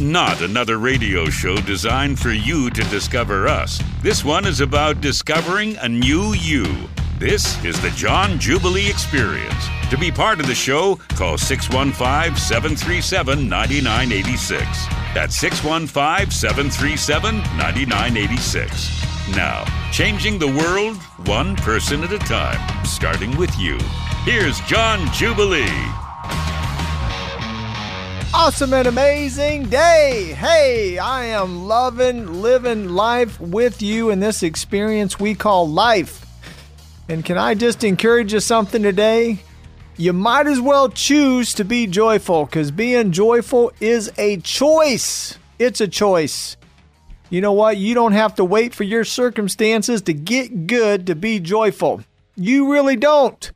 not another radio show designed for you to discover us. This one is about discovering a new you. This is the John Jubilee Experience. To be part of the show, call 615 737 9986. That's 615 737 9986. Now, changing the world one person at a time, starting with you. Here's John Jubilee. Awesome and amazing day. Hey, I am loving living life with you in this experience we call life. And can I just encourage you something today? You might as well choose to be joyful because being joyful is a choice. It's a choice. You know what? You don't have to wait for your circumstances to get good to be joyful. You really don't.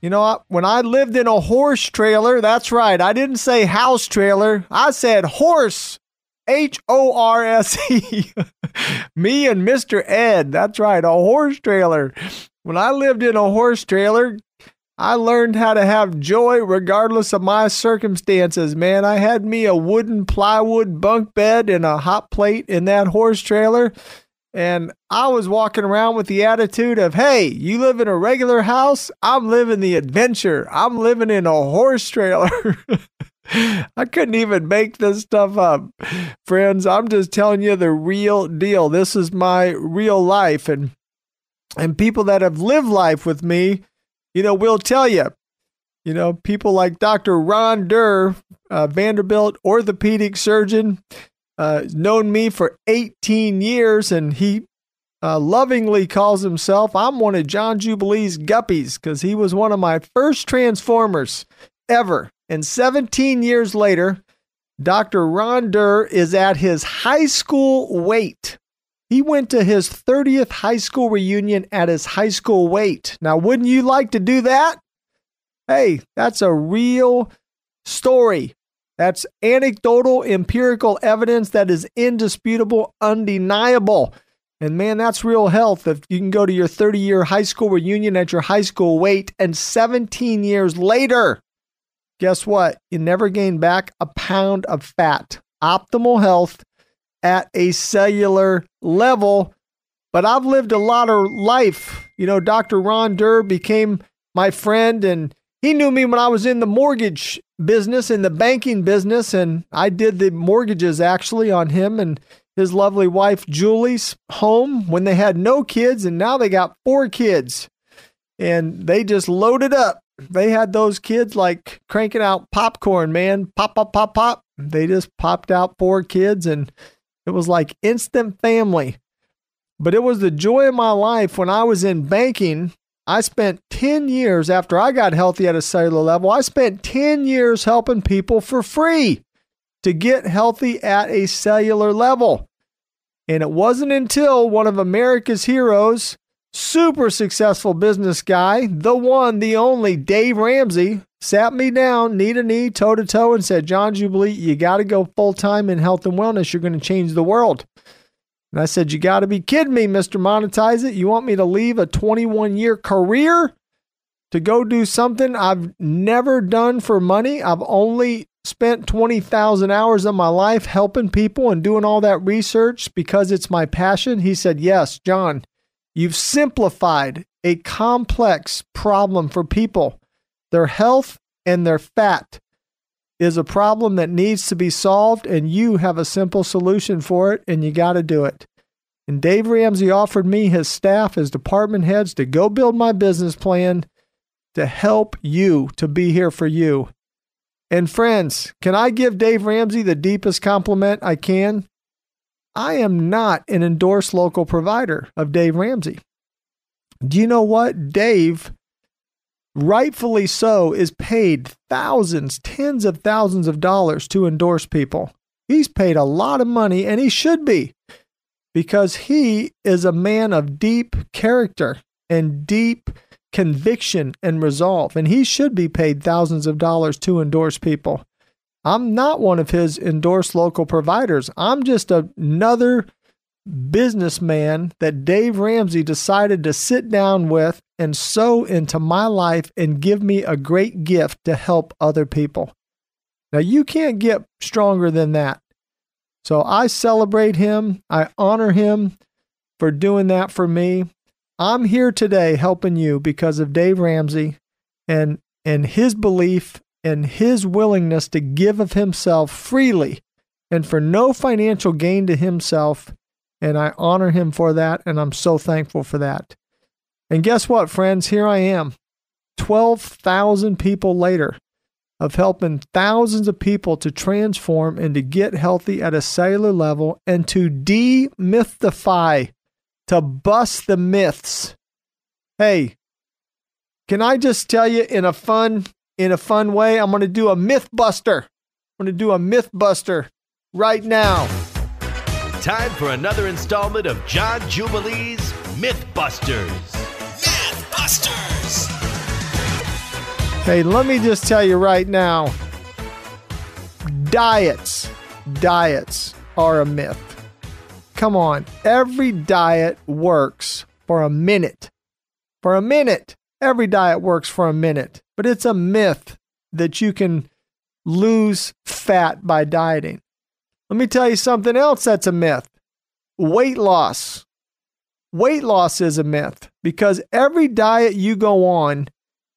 You know, when I lived in a horse trailer, that's right. I didn't say house trailer. I said horse. H O R S E. Me and Mr. Ed. That's right. A horse trailer. When I lived in a horse trailer, I learned how to have joy regardless of my circumstances, man. I had me a wooden plywood bunk bed and a hot plate in that horse trailer. And I was walking around with the attitude of, hey, you live in a regular house? I'm living the adventure. I'm living in a horse trailer. I couldn't even make this stuff up. Friends, I'm just telling you the real deal. This is my real life. And and people that have lived life with me, you know, will tell you. You know, people like Dr. Ron Durr, uh, Vanderbilt orthopedic surgeon, uh, known me for 18 years, and he uh, lovingly calls himself, I'm one of John Jubilee's guppies because he was one of my first transformers ever. And 17 years later, Dr. Ron Durr is at his high school weight. He went to his 30th high school reunion at his high school weight. Now, wouldn't you like to do that? Hey, that's a real story. That's anecdotal, empirical evidence that is indisputable, undeniable. And man, that's real health. If you can go to your 30 year high school reunion at your high school weight, and 17 years later, guess what? You never gain back a pound of fat. Optimal health at a cellular level. But I've lived a lot of life. You know, Dr. Ron Durr became my friend, and he knew me when I was in the mortgage business, in the banking business, and I did the mortgages actually on him and his lovely wife Julie's home when they had no kids, and now they got four kids. And they just loaded up. They had those kids like cranking out popcorn, man. Pop, pop, pop, pop. They just popped out four kids, and it was like instant family. But it was the joy of my life when I was in banking I spent 10 years after I got healthy at a cellular level, I spent 10 years helping people for free to get healthy at a cellular level. And it wasn't until one of America's heroes, super successful business guy, the one, the only Dave Ramsey, sat me down knee to knee, toe to toe, and said, John Jubilee, you got to go full time in health and wellness. You're going to change the world. And I said, You got to be kidding me, Mr. Monetize It. You want me to leave a 21 year career to go do something I've never done for money? I've only spent 20,000 hours of my life helping people and doing all that research because it's my passion. He said, Yes, John, you've simplified a complex problem for people, their health and their fat is a problem that needs to be solved, and you have a simple solution for it, and you got to do it. And Dave Ramsey offered me his staff, his department heads, to go build my business plan to help you, to be here for you. And friends, can I give Dave Ramsey the deepest compliment I can? I am not an endorsed local provider of Dave Ramsey. Do you know what? Dave rightfully so, is paid thousands, tens of thousands of dollars to endorse people. He's paid a lot of money, and he should be, because he is a man of deep character and deep conviction and resolve, and he should be paid thousands of dollars to endorse people. I'm not one of his endorsed local providers. I'm just another businessman that Dave Ramsey decided to sit down with and sow into my life and give me a great gift to help other people. Now, you can't get stronger than that. So I celebrate him. I honor him for doing that for me. I'm here today helping you because of Dave Ramsey and and his belief and his willingness to give of himself freely and for no financial gain to himself. And I honor him for that, and I'm so thankful for that. And guess what, friends? Here I am, 12,000 people later, of helping thousands of people to transform and to get healthy at a cellular level and to demythify, to bust the myths. Hey, can I just tell you in a fun in a fun way? I'm going to do a myth buster. I'm going to do a myth buster right now. Time for another installment of John Jubilee's Mythbusters. Mythbusters. Hey, let me just tell you right now diets, diets are a myth. Come on, every diet works for a minute. For a minute. Every diet works for a minute, but it's a myth that you can lose fat by dieting. Let me tell you something else that's a myth weight loss. Weight loss is a myth because every diet you go on,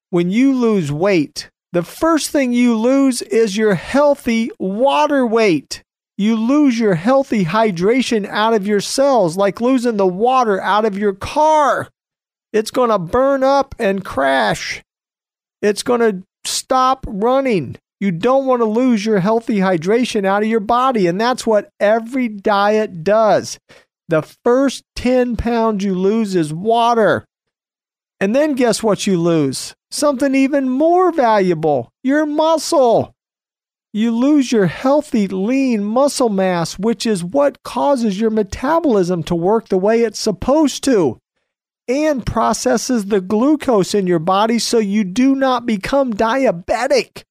when you lose weight, the first thing you lose is your healthy water weight. You lose your healthy hydration out of your cells, like losing the water out of your car. It's going to burn up and crash. It's going to stop running. You don't want to lose your healthy hydration out of your body. And that's what every diet does. The first 10 pounds you lose is water. And then guess what you lose? Something even more valuable your muscle. You lose your healthy, lean muscle mass, which is what causes your metabolism to work the way it's supposed to and processes the glucose in your body so you do not become diabetic.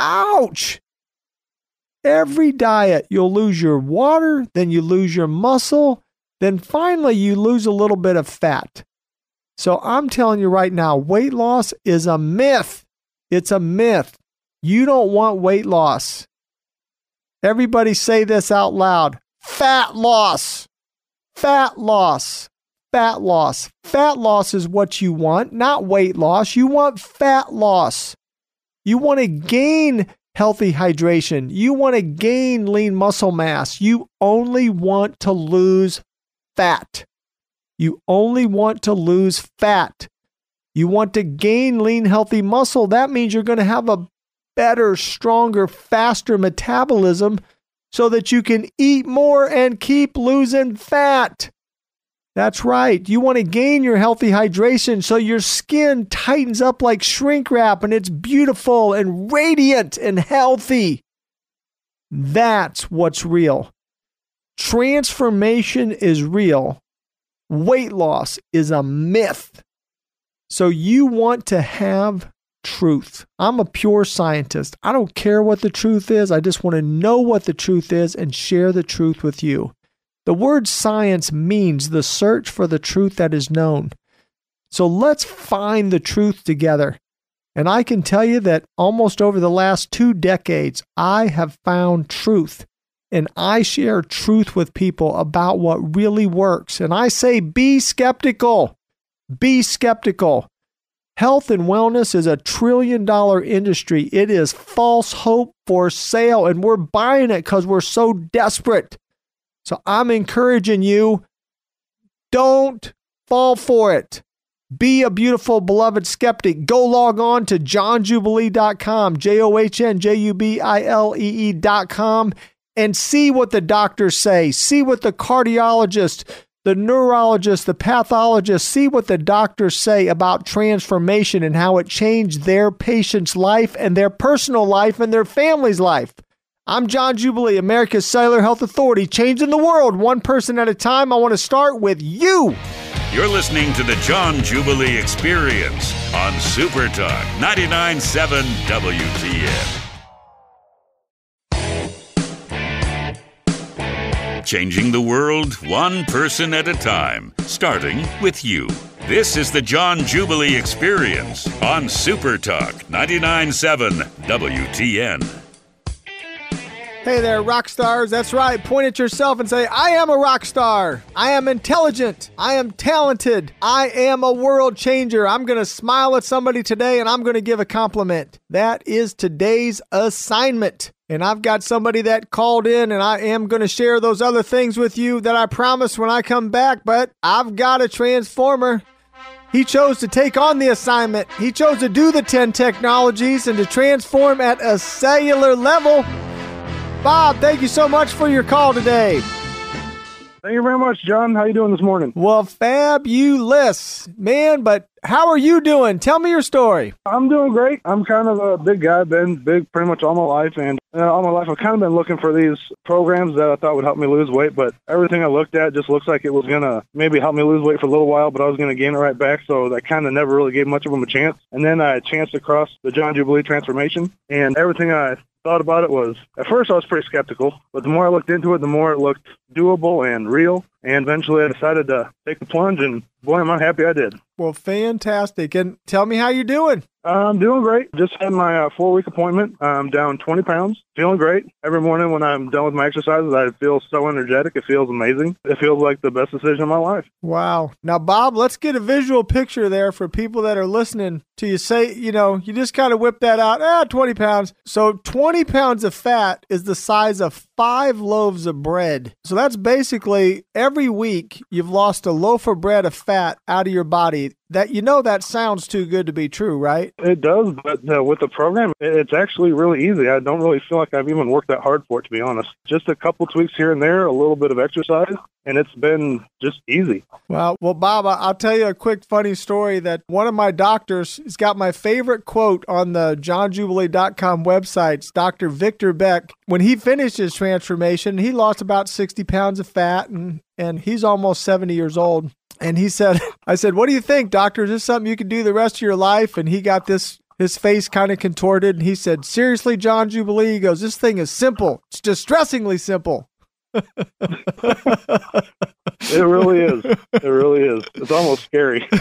Ouch! Every diet, you'll lose your water, then you lose your muscle, then finally you lose a little bit of fat. So I'm telling you right now, weight loss is a myth. It's a myth. You don't want weight loss. Everybody say this out loud fat loss. Fat loss. Fat loss. Fat loss is what you want, not weight loss. You want fat loss. You want to gain healthy hydration. You want to gain lean muscle mass. You only want to lose fat. You only want to lose fat. You want to gain lean, healthy muscle. That means you're going to have a better, stronger, faster metabolism so that you can eat more and keep losing fat. That's right. You want to gain your healthy hydration so your skin tightens up like shrink wrap and it's beautiful and radiant and healthy. That's what's real. Transformation is real. Weight loss is a myth. So you want to have truth. I'm a pure scientist. I don't care what the truth is. I just want to know what the truth is and share the truth with you. The word science means the search for the truth that is known. So let's find the truth together. And I can tell you that almost over the last two decades, I have found truth. And I share truth with people about what really works. And I say, be skeptical. Be skeptical. Health and wellness is a trillion dollar industry. It is false hope for sale, and we're buying it because we're so desperate. So I'm encouraging you don't fall for it. Be a beautiful, beloved skeptic. Go log on to johnjubilee.com, J O H N J U B I L E E.com, and see what the doctors say. See what the cardiologist, the neurologist, the pathologist, see what the doctors say about transformation and how it changed their patient's life and their personal life and their family's life. I'm John Jubilee, America's Cellular Health Authority, changing the world one person at a time. I want to start with you. You're listening to the John Jubilee Experience on Super Talk 99.7 WTN. Changing the world one person at a time, starting with you. This is the John Jubilee Experience on Super Talk 99.7 WTN. Hey there, rock stars. That's right. Point at yourself and say, I am a rock star. I am intelligent. I am talented. I am a world changer. I'm going to smile at somebody today and I'm going to give a compliment. That is today's assignment. And I've got somebody that called in, and I am going to share those other things with you that I promised when I come back. But I've got a transformer. He chose to take on the assignment. He chose to do the 10 technologies and to transform at a cellular level. Bob, thank you so much for your call today. Thank you very much, John. How you doing this morning? Well, fabulous, man. But how are you doing? Tell me your story. I'm doing great. I'm kind of a big guy, been big pretty much all my life, and uh, all my life I've kind of been looking for these programs that I thought would help me lose weight. But everything I looked at just looks like it was gonna maybe help me lose weight for a little while, but I was gonna gain it right back. So that kind of never really gave much of them a chance. And then I chanced across the John Jubilee transformation, and everything I thought about it was at first I was pretty skeptical, but the more I looked into it, the more it looked doable and real. And eventually I decided to take the plunge, and boy, am I happy I did. Well, fantastic. And tell me how you're doing. I'm doing great. Just had my uh, four week appointment. I'm down 20 pounds. Feeling great. Every morning when I'm done with my exercises, I feel so energetic. It feels amazing. It feels like the best decision of my life. Wow. Now, Bob, let's get a visual picture there for people that are listening to you say, you know, you just kind of whip that out. Ah, 20 pounds. So 20 pounds of fat is the size of five loaves of bread. So that's basically every week you've lost a loaf of bread of fat out of your body that you know that sounds too good to be true, right? It does, but uh, with the program, it's actually really easy. I don't really feel like I've even worked that hard for it, to be honest. Just a couple tweaks here and there, a little bit of exercise, and it's been just easy. Well, well, Bob, I'll tell you a quick funny story that one of my doctors has got my favorite quote on the johnjubilee.com website. It's Dr. Victor Beck. When he finished his transformation, he lost about 60 pounds of fat and, and he's almost 70 years old. And he said, I said, what do you think, doctor? Is this something you can do the rest of your life? And he got this, his face kind of contorted. And he said, seriously, John Jubilee? He goes, this thing is simple. It's distressingly simple. it really is. It really is. It's almost scary.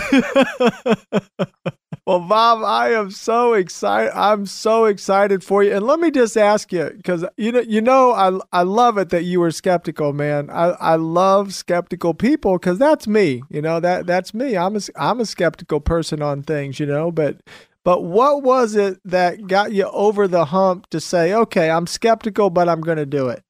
well, Bob, I am so excited. I'm so excited for you. And let me just ask you, because you know, you know, I I love it that you were skeptical, man. I, I love skeptical people because that's me. You know that that's me. I'm a I'm a skeptical person on things. You know, but but what was it that got you over the hump to say, okay, I'm skeptical, but I'm going to do it?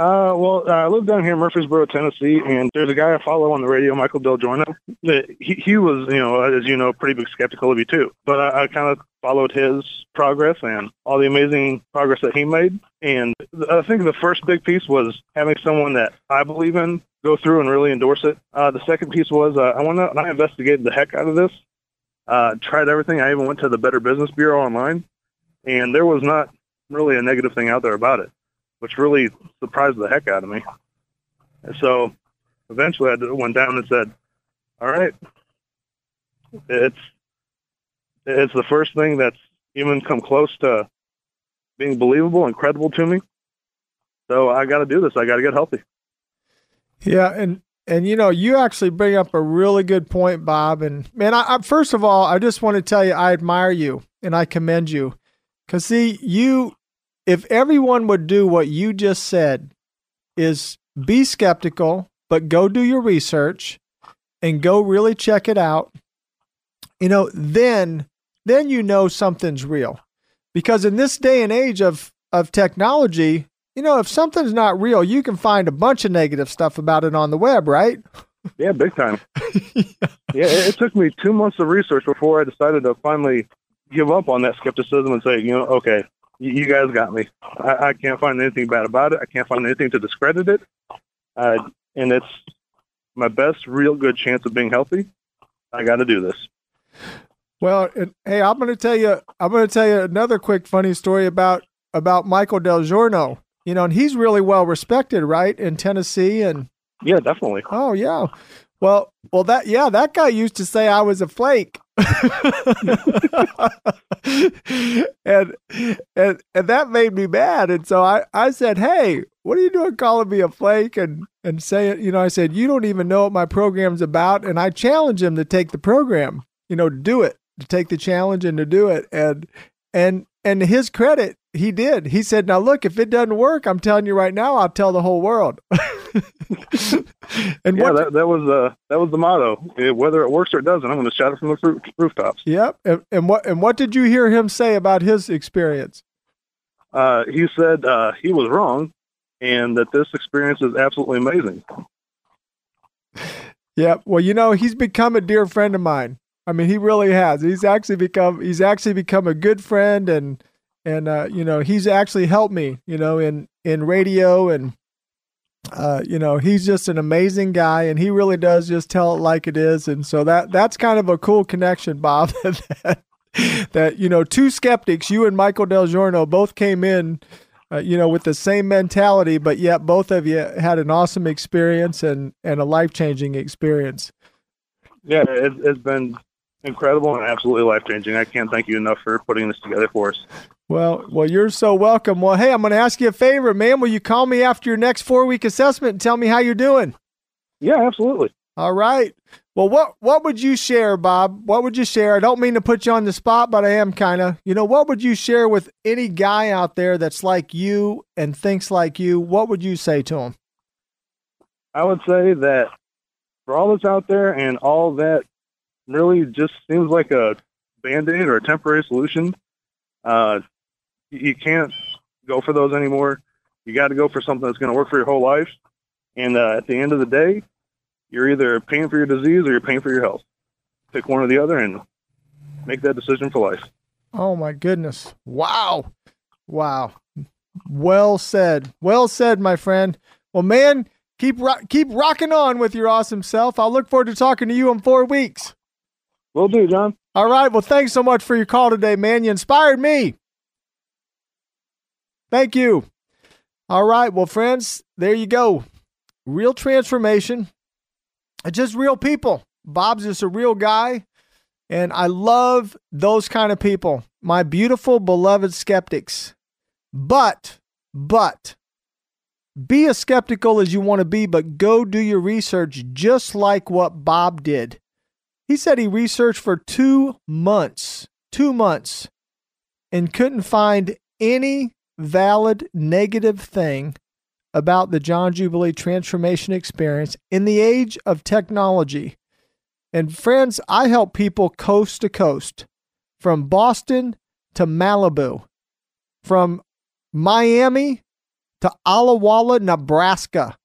Uh, well, uh, I live down here in Murfreesboro, Tennessee, and there's a guy I follow on the radio, Michael Del Giorno. He, he was, you know, as you know, pretty big skeptical of you too. But I, I kind of followed his progress and all the amazing progress that he made. And I think the first big piece was having someone that I believe in go through and really endorse it. Uh, the second piece was uh, I went out and I investigated the heck out of this. Uh, tried everything. I even went to the Better Business Bureau online, and there was not really a negative thing out there about it which really surprised the heck out of me. And so eventually I went down and said, all right, it's, it's the first thing that's even come close to being believable and credible to me. So I got to do this. I got to get healthy. Yeah. And, and you know, you actually bring up a really good point, Bob. And man, I, I first of all, I just want to tell you, I admire you and I commend you because see, you if everyone would do what you just said is be skeptical but go do your research and go really check it out you know then then you know something's real. Because in this day and age of of technology you know if something's not real you can find a bunch of negative stuff about it on the web right? Yeah big time. Yeah, yeah it, it took me two months of research before i decided to finally give up on that skepticism and say you know okay you guys got me. I, I, can't find anything bad about it. I can't find anything to discredit it. Uh, and it's my best real good chance of being healthy. I got to do this. Well, and, hey, I'm going to tell you. I'm going to tell you another quick funny story about about Michael Del Giorno. You know, and he's really well respected, right, in Tennessee, and yeah, definitely. Oh yeah. Well, well, that yeah, that guy used to say I was a flake. and and and that made me mad. And so I, I said, Hey, what are you doing calling me a flake and, and saying you know, I said, You don't even know what my program's about and I challenged him to take the program, you know, to do it, to take the challenge and to do it. And and and his credit, he did. He said, "Now look, if it doesn't work, I'm telling you right now, I'll tell the whole world." and yeah, what, that, that was uh, that was the motto. Whether it works or it doesn't, I'm going to shout it from the roof, rooftops. Yep. And, and, what and what did you hear him say about his experience? Uh, he said uh, he was wrong, and that this experience is absolutely amazing. Yeah. Well, you know, he's become a dear friend of mine. I mean, he really has. He's actually become he's actually become a good friend, and and uh, you know, he's actually helped me. You know, in in radio and uh, you know, he's just an amazing guy, and he really does just tell it like it is. And so that that's kind of a cool connection, Bob. that, that you know, two skeptics, you and Michael Del Giorno, both came in, uh, you know, with the same mentality, but yet both of you had an awesome experience and and a life changing experience. Yeah, it, it's been incredible and absolutely life changing. I can't thank you enough for putting this together for us. Well, well, you're so welcome. Well, hey, I'm going to ask you a favor, man. Will you call me after your next four week assessment and tell me how you're doing? Yeah, absolutely. All right. Well, what what would you share, Bob? What would you share? I don't mean to put you on the spot, but I am kind of. You know, what would you share with any guy out there that's like you and thinks like you? What would you say to him? I would say that for all that's out there and all that really just seems like a band aid or a temporary solution, uh, you can't go for those anymore. You got to go for something that's going to work for your whole life. And uh, at the end of the day, you're either paying for your disease or you're paying for your health. Pick one or the other and make that decision for life. Oh my goodness! Wow, wow. Well said. Well said, my friend. Well, man, keep ro- keep rocking on with your awesome self. I'll look forward to talking to you in four weeks. Will do, John. All right. Well, thanks so much for your call today, man. You inspired me. Thank you. All right. Well, friends, there you go. Real transformation. Just real people. Bob's just a real guy. And I love those kind of people, my beautiful, beloved skeptics. But, but, be as skeptical as you want to be, but go do your research just like what Bob did. He said he researched for two months, two months, and couldn't find any valid negative thing about the John Jubilee transformation experience in the age of technology. And friends, I help people coast to coast from Boston to Malibu, from Miami to Alla Walla, Nebraska.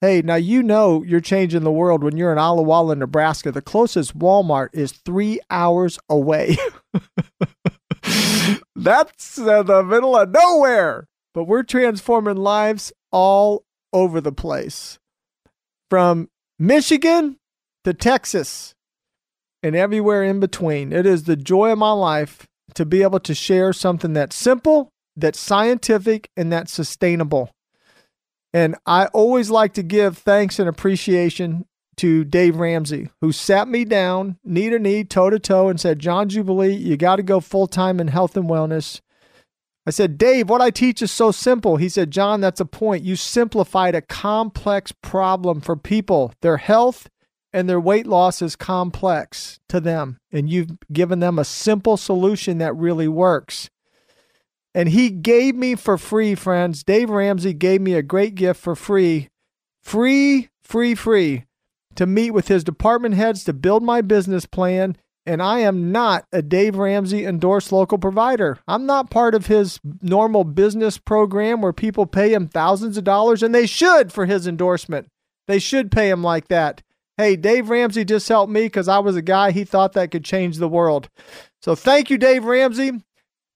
Hey, now you know you're changing the world when you're in Alla Walla, Nebraska. The closest Walmart is three hours away. That's in the middle of nowhere. But we're transforming lives all over the place. From Michigan to Texas and everywhere in between. It is the joy of my life to be able to share something that's simple, that's scientific, and that's sustainable. And I always like to give thanks and appreciation to Dave Ramsey, who sat me down knee to knee, toe to toe, and said, John Jubilee, you got to go full time in health and wellness. I said, Dave, what I teach is so simple. He said, John, that's a point. You simplified a complex problem for people. Their health and their weight loss is complex to them, and you've given them a simple solution that really works. And he gave me for free, friends. Dave Ramsey gave me a great gift for free. Free, free, free to meet with his department heads to build my business plan. And I am not a Dave Ramsey endorsed local provider. I'm not part of his normal business program where people pay him thousands of dollars, and they should for his endorsement. They should pay him like that. Hey, Dave Ramsey just helped me because I was a guy he thought that could change the world. So thank you, Dave Ramsey.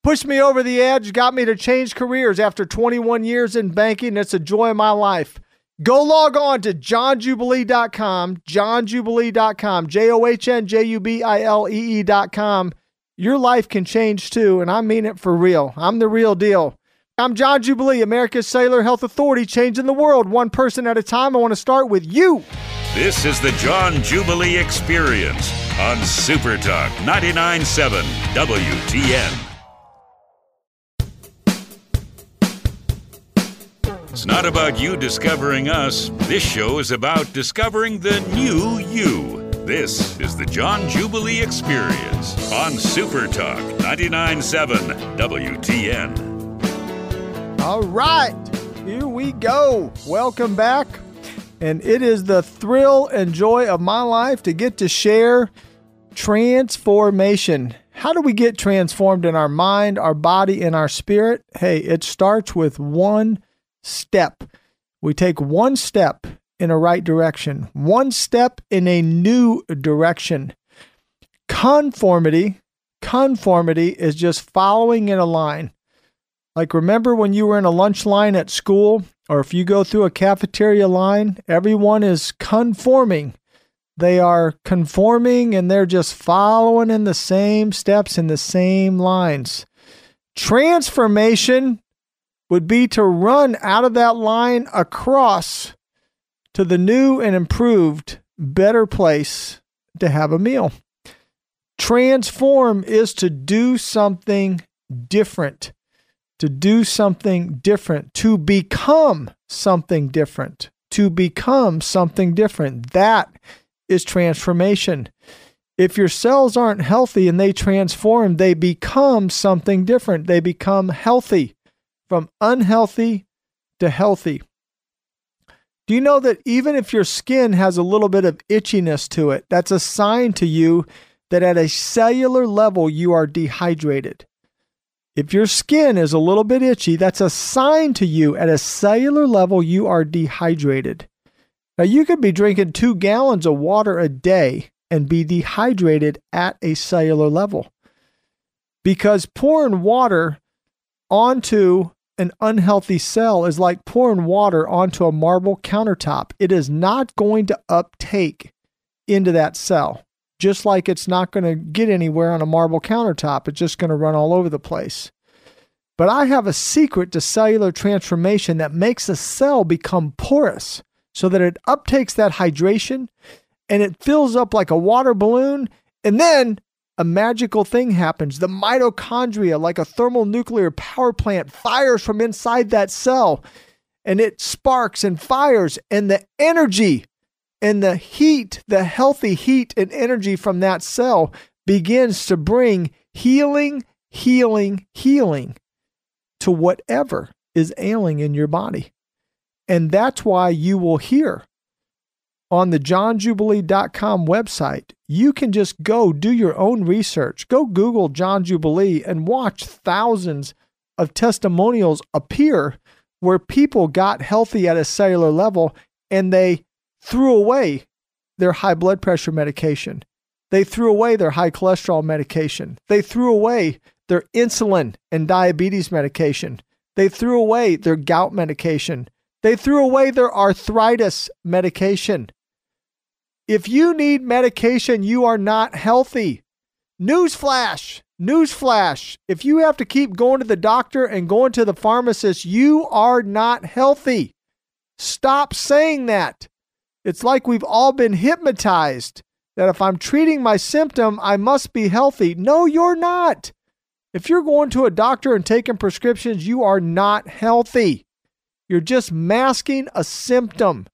Pushed me over the edge, got me to change careers after 21 years in banking. It's a joy of my life. Go log on to johnjubilee.com, johnjubilee.com, J O H N J U B I L E E.com. Your life can change too, and I mean it for real. I'm the real deal. I'm John Jubilee, America's Cellular Health Authority, changing the world one person at a time. I want to start with you. This is the John Jubilee Experience on Super Talk 99.7 WTN. It's not about you discovering us. This show is about discovering the new you. This is the John Jubilee Experience on Super Talk 99.7 WTN. All right, here we go. Welcome back. And it is the thrill and joy of my life to get to share transformation. How do we get transformed in our mind, our body, and our spirit? Hey, it starts with one step. We take one step in a right direction, one step in a new direction. Conformity, conformity is just following in a line. Like remember when you were in a lunch line at school or if you go through a cafeteria line, everyone is conforming they are conforming and they're just following in the same steps in the same lines. Transformation would be to run out of that line across to the new and improved, better place to have a meal. Transform is to do something different, to do something different, to become something different, to become something different. That is transformation. If your cells aren't healthy and they transform, they become something different. They become healthy from unhealthy to healthy. Do you know that even if your skin has a little bit of itchiness to it, that's a sign to you that at a cellular level you are dehydrated? If your skin is a little bit itchy, that's a sign to you at a cellular level you are dehydrated. Now, you could be drinking two gallons of water a day and be dehydrated at a cellular level because pouring water onto an unhealthy cell is like pouring water onto a marble countertop. It is not going to uptake into that cell, just like it's not going to get anywhere on a marble countertop. It's just going to run all over the place. But I have a secret to cellular transformation that makes a cell become porous so that it uptakes that hydration and it fills up like a water balloon. And then a magical thing happens. The mitochondria, like a thermonuclear power plant, fires from inside that cell and it sparks and fires, and the energy and the heat, the healthy heat and energy from that cell begins to bring healing, healing, healing to whatever is ailing in your body. And that's why you will hear on the johnjubilee.com website, you can just go do your own research. Go Google John Jubilee and watch thousands of testimonials appear where people got healthy at a cellular level and they threw away their high blood pressure medication. They threw away their high cholesterol medication. They threw away their insulin and diabetes medication. They threw away their gout medication. They threw away their arthritis medication. If you need medication, you are not healthy. Newsflash, newsflash. If you have to keep going to the doctor and going to the pharmacist, you are not healthy. Stop saying that. It's like we've all been hypnotized that if I'm treating my symptom, I must be healthy. No, you're not. If you're going to a doctor and taking prescriptions, you are not healthy. You're just masking a symptom.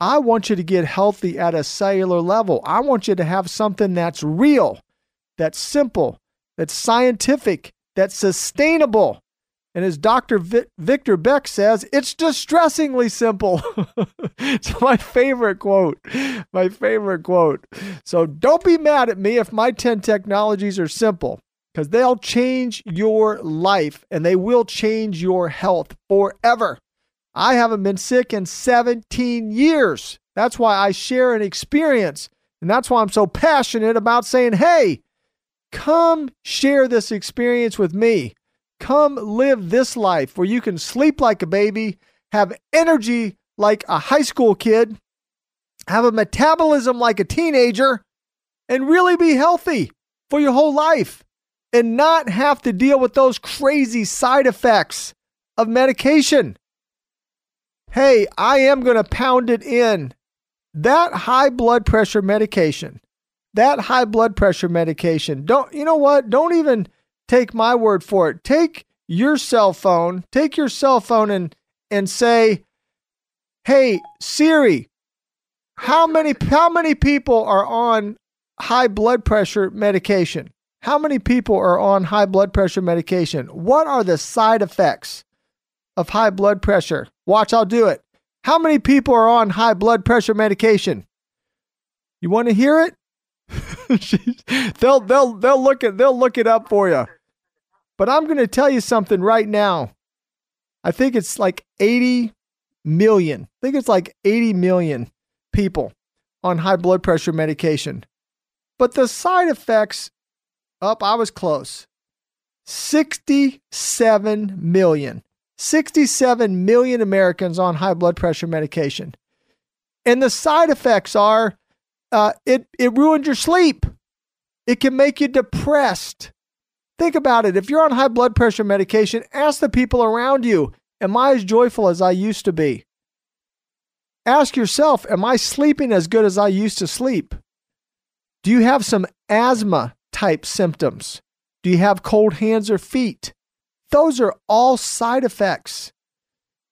I want you to get healthy at a cellular level. I want you to have something that's real, that's simple, that's scientific, that's sustainable. And as Dr. V- Victor Beck says, it's distressingly simple. it's my favorite quote. My favorite quote. So don't be mad at me if my 10 technologies are simple because they'll change your life and they will change your health forever. I haven't been sick in 17 years. That's why I share an experience. And that's why I'm so passionate about saying, hey, come share this experience with me. Come live this life where you can sleep like a baby, have energy like a high school kid, have a metabolism like a teenager, and really be healthy for your whole life and not have to deal with those crazy side effects of medication. Hey, I am going to pound it in. That high blood pressure medication, that high blood pressure medication, don't, you know what? Don't even take my word for it. Take your cell phone, take your cell phone and, and say, Hey, Siri, how many how many people are on high blood pressure medication? How many people are on high blood pressure medication? What are the side effects of high blood pressure? Watch, I'll do it. How many people are on high blood pressure medication? You want to hear it? they'll they'll they'll look it they'll look it up for you. But I'm going to tell you something right now. I think it's like 80 million. I think it's like 80 million people on high blood pressure medication. But the side effects up, I was close. 67 million. 67 million Americans on high blood pressure medication. And the side effects are uh, it, it ruins your sleep. It can make you depressed. Think about it. If you're on high blood pressure medication, ask the people around you Am I as joyful as I used to be? Ask yourself Am I sleeping as good as I used to sleep? Do you have some asthma type symptoms? Do you have cold hands or feet? Those are all side effects.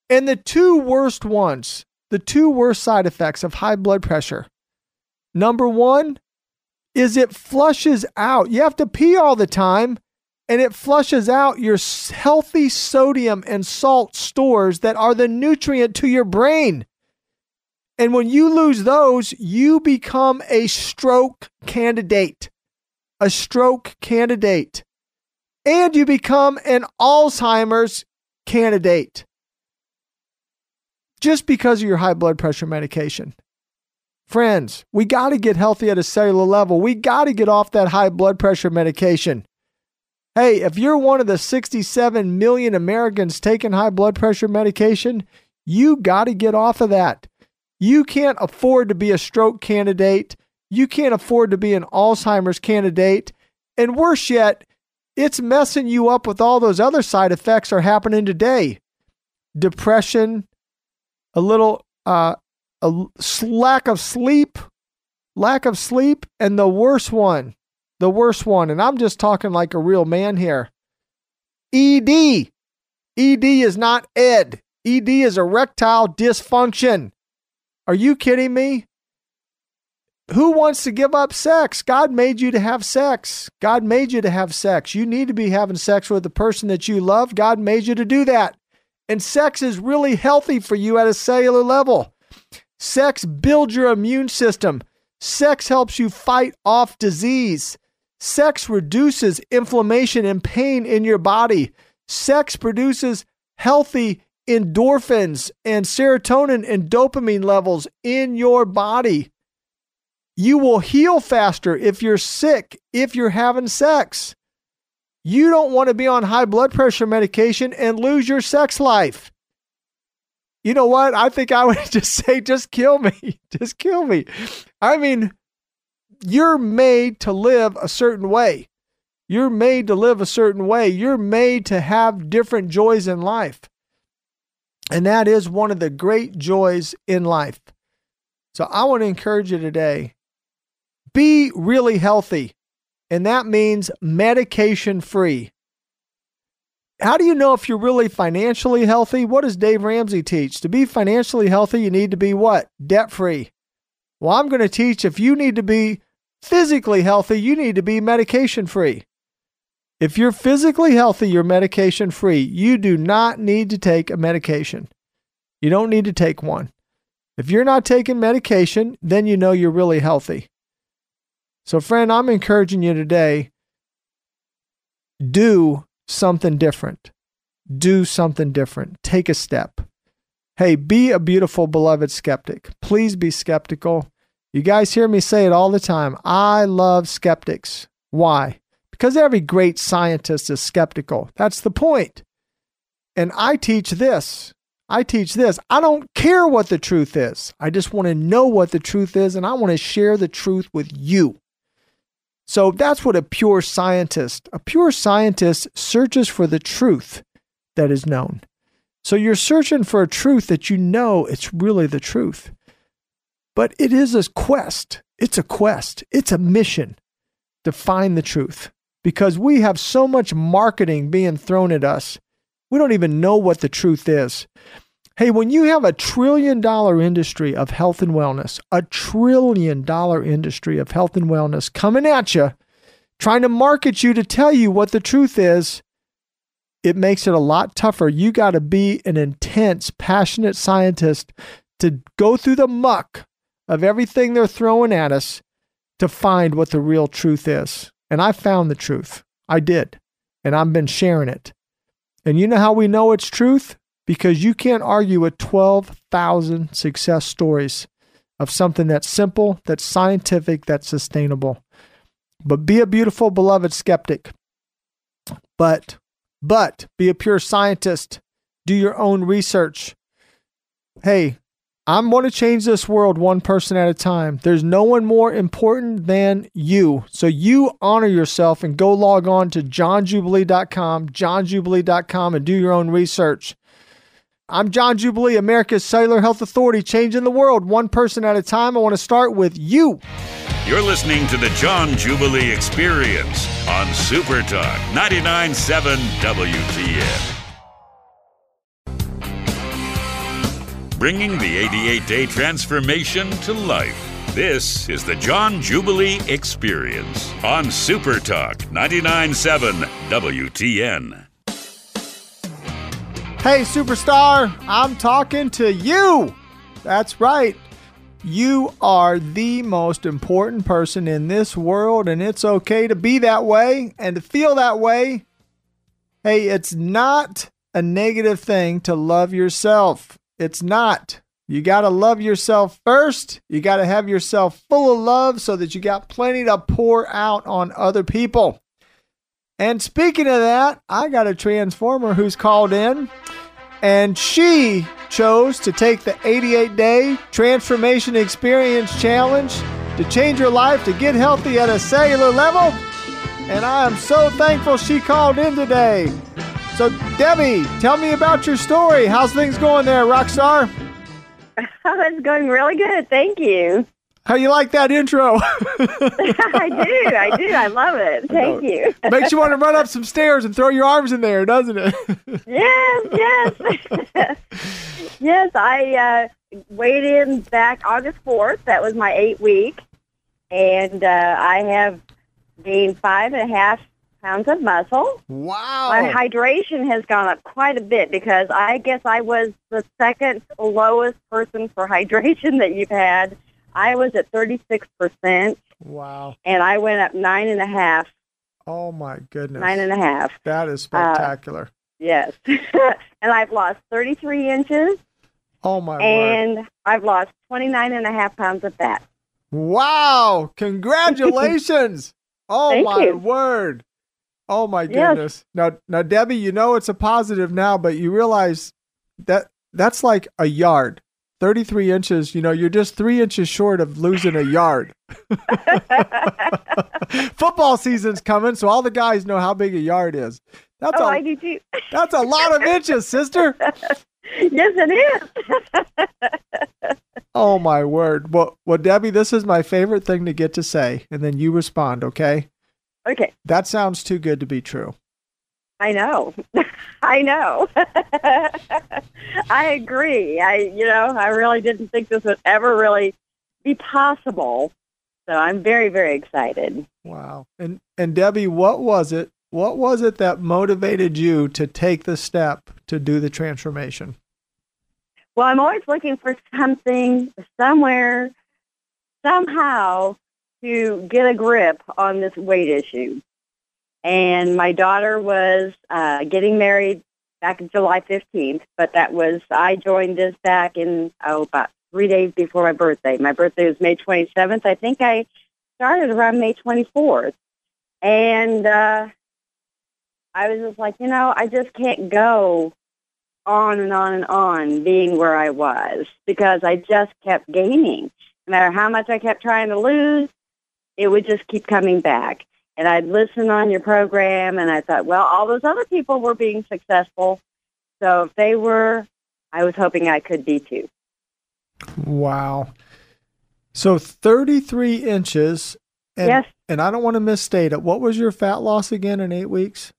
And the two worst ones, the two worst side effects of high blood pressure. Number one is it flushes out. You have to pee all the time, and it flushes out your healthy sodium and salt stores that are the nutrient to your brain. And when you lose those, you become a stroke candidate. A stroke candidate. And you become an Alzheimer's candidate. Just because of your high blood pressure medication. Friends, we got to get healthy at a cellular level. We got to get off that high blood pressure medication. Hey, if you're one of the 67 million Americans taking high blood pressure medication, you got to get off of that. You can't afford to be a stroke candidate. You can't afford to be an Alzheimer's candidate. And worse yet, it's messing you up with all those other side effects are happening today. Depression, a little uh, a lack of sleep, lack of sleep, and the worst one, the worst one, and I'm just talking like a real man here. ED. ED is not ED. ED is erectile dysfunction. Are you kidding me? Who wants to give up sex? God made you to have sex. God made you to have sex. You need to be having sex with the person that you love. God made you to do that. And sex is really healthy for you at a cellular level. Sex builds your immune system. Sex helps you fight off disease. Sex reduces inflammation and pain in your body. Sex produces healthy endorphins and serotonin and dopamine levels in your body. You will heal faster if you're sick, if you're having sex. You don't want to be on high blood pressure medication and lose your sex life. You know what? I think I would just say, just kill me. Just kill me. I mean, you're made to live a certain way. You're made to live a certain way. You're made to have different joys in life. And that is one of the great joys in life. So I want to encourage you today be really healthy. And that means medication free. How do you know if you're really financially healthy? What does Dave Ramsey teach? To be financially healthy, you need to be what? Debt free. Well, I'm going to teach if you need to be physically healthy, you need to be medication free. If you're physically healthy, you're medication free. You do not need to take a medication. You don't need to take one. If you're not taking medication, then you know you're really healthy. So, friend, I'm encouraging you today do something different. Do something different. Take a step. Hey, be a beautiful, beloved skeptic. Please be skeptical. You guys hear me say it all the time. I love skeptics. Why? because every great scientist is skeptical. That's the point. And I teach this. I teach this. I don't care what the truth is. I just want to know what the truth is, and I want to share the truth with you. So that's what a pure scientist, a pure scientist searches for the truth that is known. So you're searching for a truth that you know it's really the truth. But it is a quest. It's a quest. It's a mission to find the truth because we have so much marketing being thrown at us. We don't even know what the truth is. Hey, when you have a trillion dollar industry of health and wellness, a trillion dollar industry of health and wellness coming at you, trying to market you to tell you what the truth is, it makes it a lot tougher. You got to be an intense, passionate scientist to go through the muck of everything they're throwing at us to find what the real truth is. And I found the truth. I did. And I've been sharing it. And you know how we know it's truth? Because you can't argue with 12,000 success stories of something that's simple, that's scientific, that's sustainable. But be a beautiful, beloved skeptic. But, but be a pure scientist. Do your own research. Hey, I'm going to change this world one person at a time. There's no one more important than you. So you honor yourself and go log on to johnjubilee.com, johnjubilee.com, and do your own research. I'm John Jubilee, America's Cellular Health Authority, changing the world one person at a time. I want to start with you. You're listening to the John Jubilee Experience on Super Talk 99.7 WTN. bringing the 88 day transformation to life. This is the John Jubilee Experience on Super Talk 99.7 WTN. Hey, superstar, I'm talking to you. That's right. You are the most important person in this world, and it's okay to be that way and to feel that way. Hey, it's not a negative thing to love yourself. It's not. You got to love yourself first. You got to have yourself full of love so that you got plenty to pour out on other people. And speaking of that, I got a transformer who's called in, and she chose to take the 88 day transformation experience challenge to change her life to get healthy at a cellular level. And I am so thankful she called in today. So, Debbie, tell me about your story. How's things going there, Rockstar? Oh, it's going really good. Thank you. How you like that intro? I do. I do. I love it. Thank you. Makes you want to run up some stairs and throw your arms in there, doesn't it? yes, yes. yes, I uh, weighed in back August 4th. That was my eight week. And uh, I have gained five and a half pounds of muscle. Wow. My hydration has gone up quite a bit because I guess I was the second lowest person for hydration that you've had. I was at 36%. Wow. And I went up nine and a half. Oh, my goodness. Nine and a half. That is spectacular. Uh, yes. and I've lost 33 inches. Oh, my And word. I've lost 29 and a half pounds of fat. Wow. Congratulations. oh, my you. word. Oh my Yes. goodness. Now now Debbie, you know it's a positive now, but you realize that that's like a yard. 33 inches, you know, you're just three inches short of losing a yard. Football season's coming, so all the guys know how big a yard is. That's oh, a I do too. that's a lot of inches, sister. yes, it is. Oh my word. Well, well, Debbie, this is my favorite thing to get to say, and then you respond, okay? okay. That sounds too good to be true. I know. I know. I agree. I, you know, I really didn't think this would ever really be possible. So I'm very, very excited. Wow. And and Debbie, what was it? What was it that motivated you to take the step to do the transformation? Well, I'm always looking for something, somewhere, somehow to get a grip on this weight issue. And my daughter was uh, getting married back July 15th, but that was, I joined this back in, oh, about three days before my birthday. My birthday was May 27th. I think I started around May 24th. And uh, I was just like, you know, I just can't go on and on and on being where I was because I just kept gaining. No matter how much I kept trying to lose, it would just keep coming back. And I'd listen on your program and I thought, well, all those other people were being successful. So if they were, I was hoping I could be too. Wow. So 33 inches. And, Yes. And I don't want to misstate it. What was your fat loss again in eight weeks?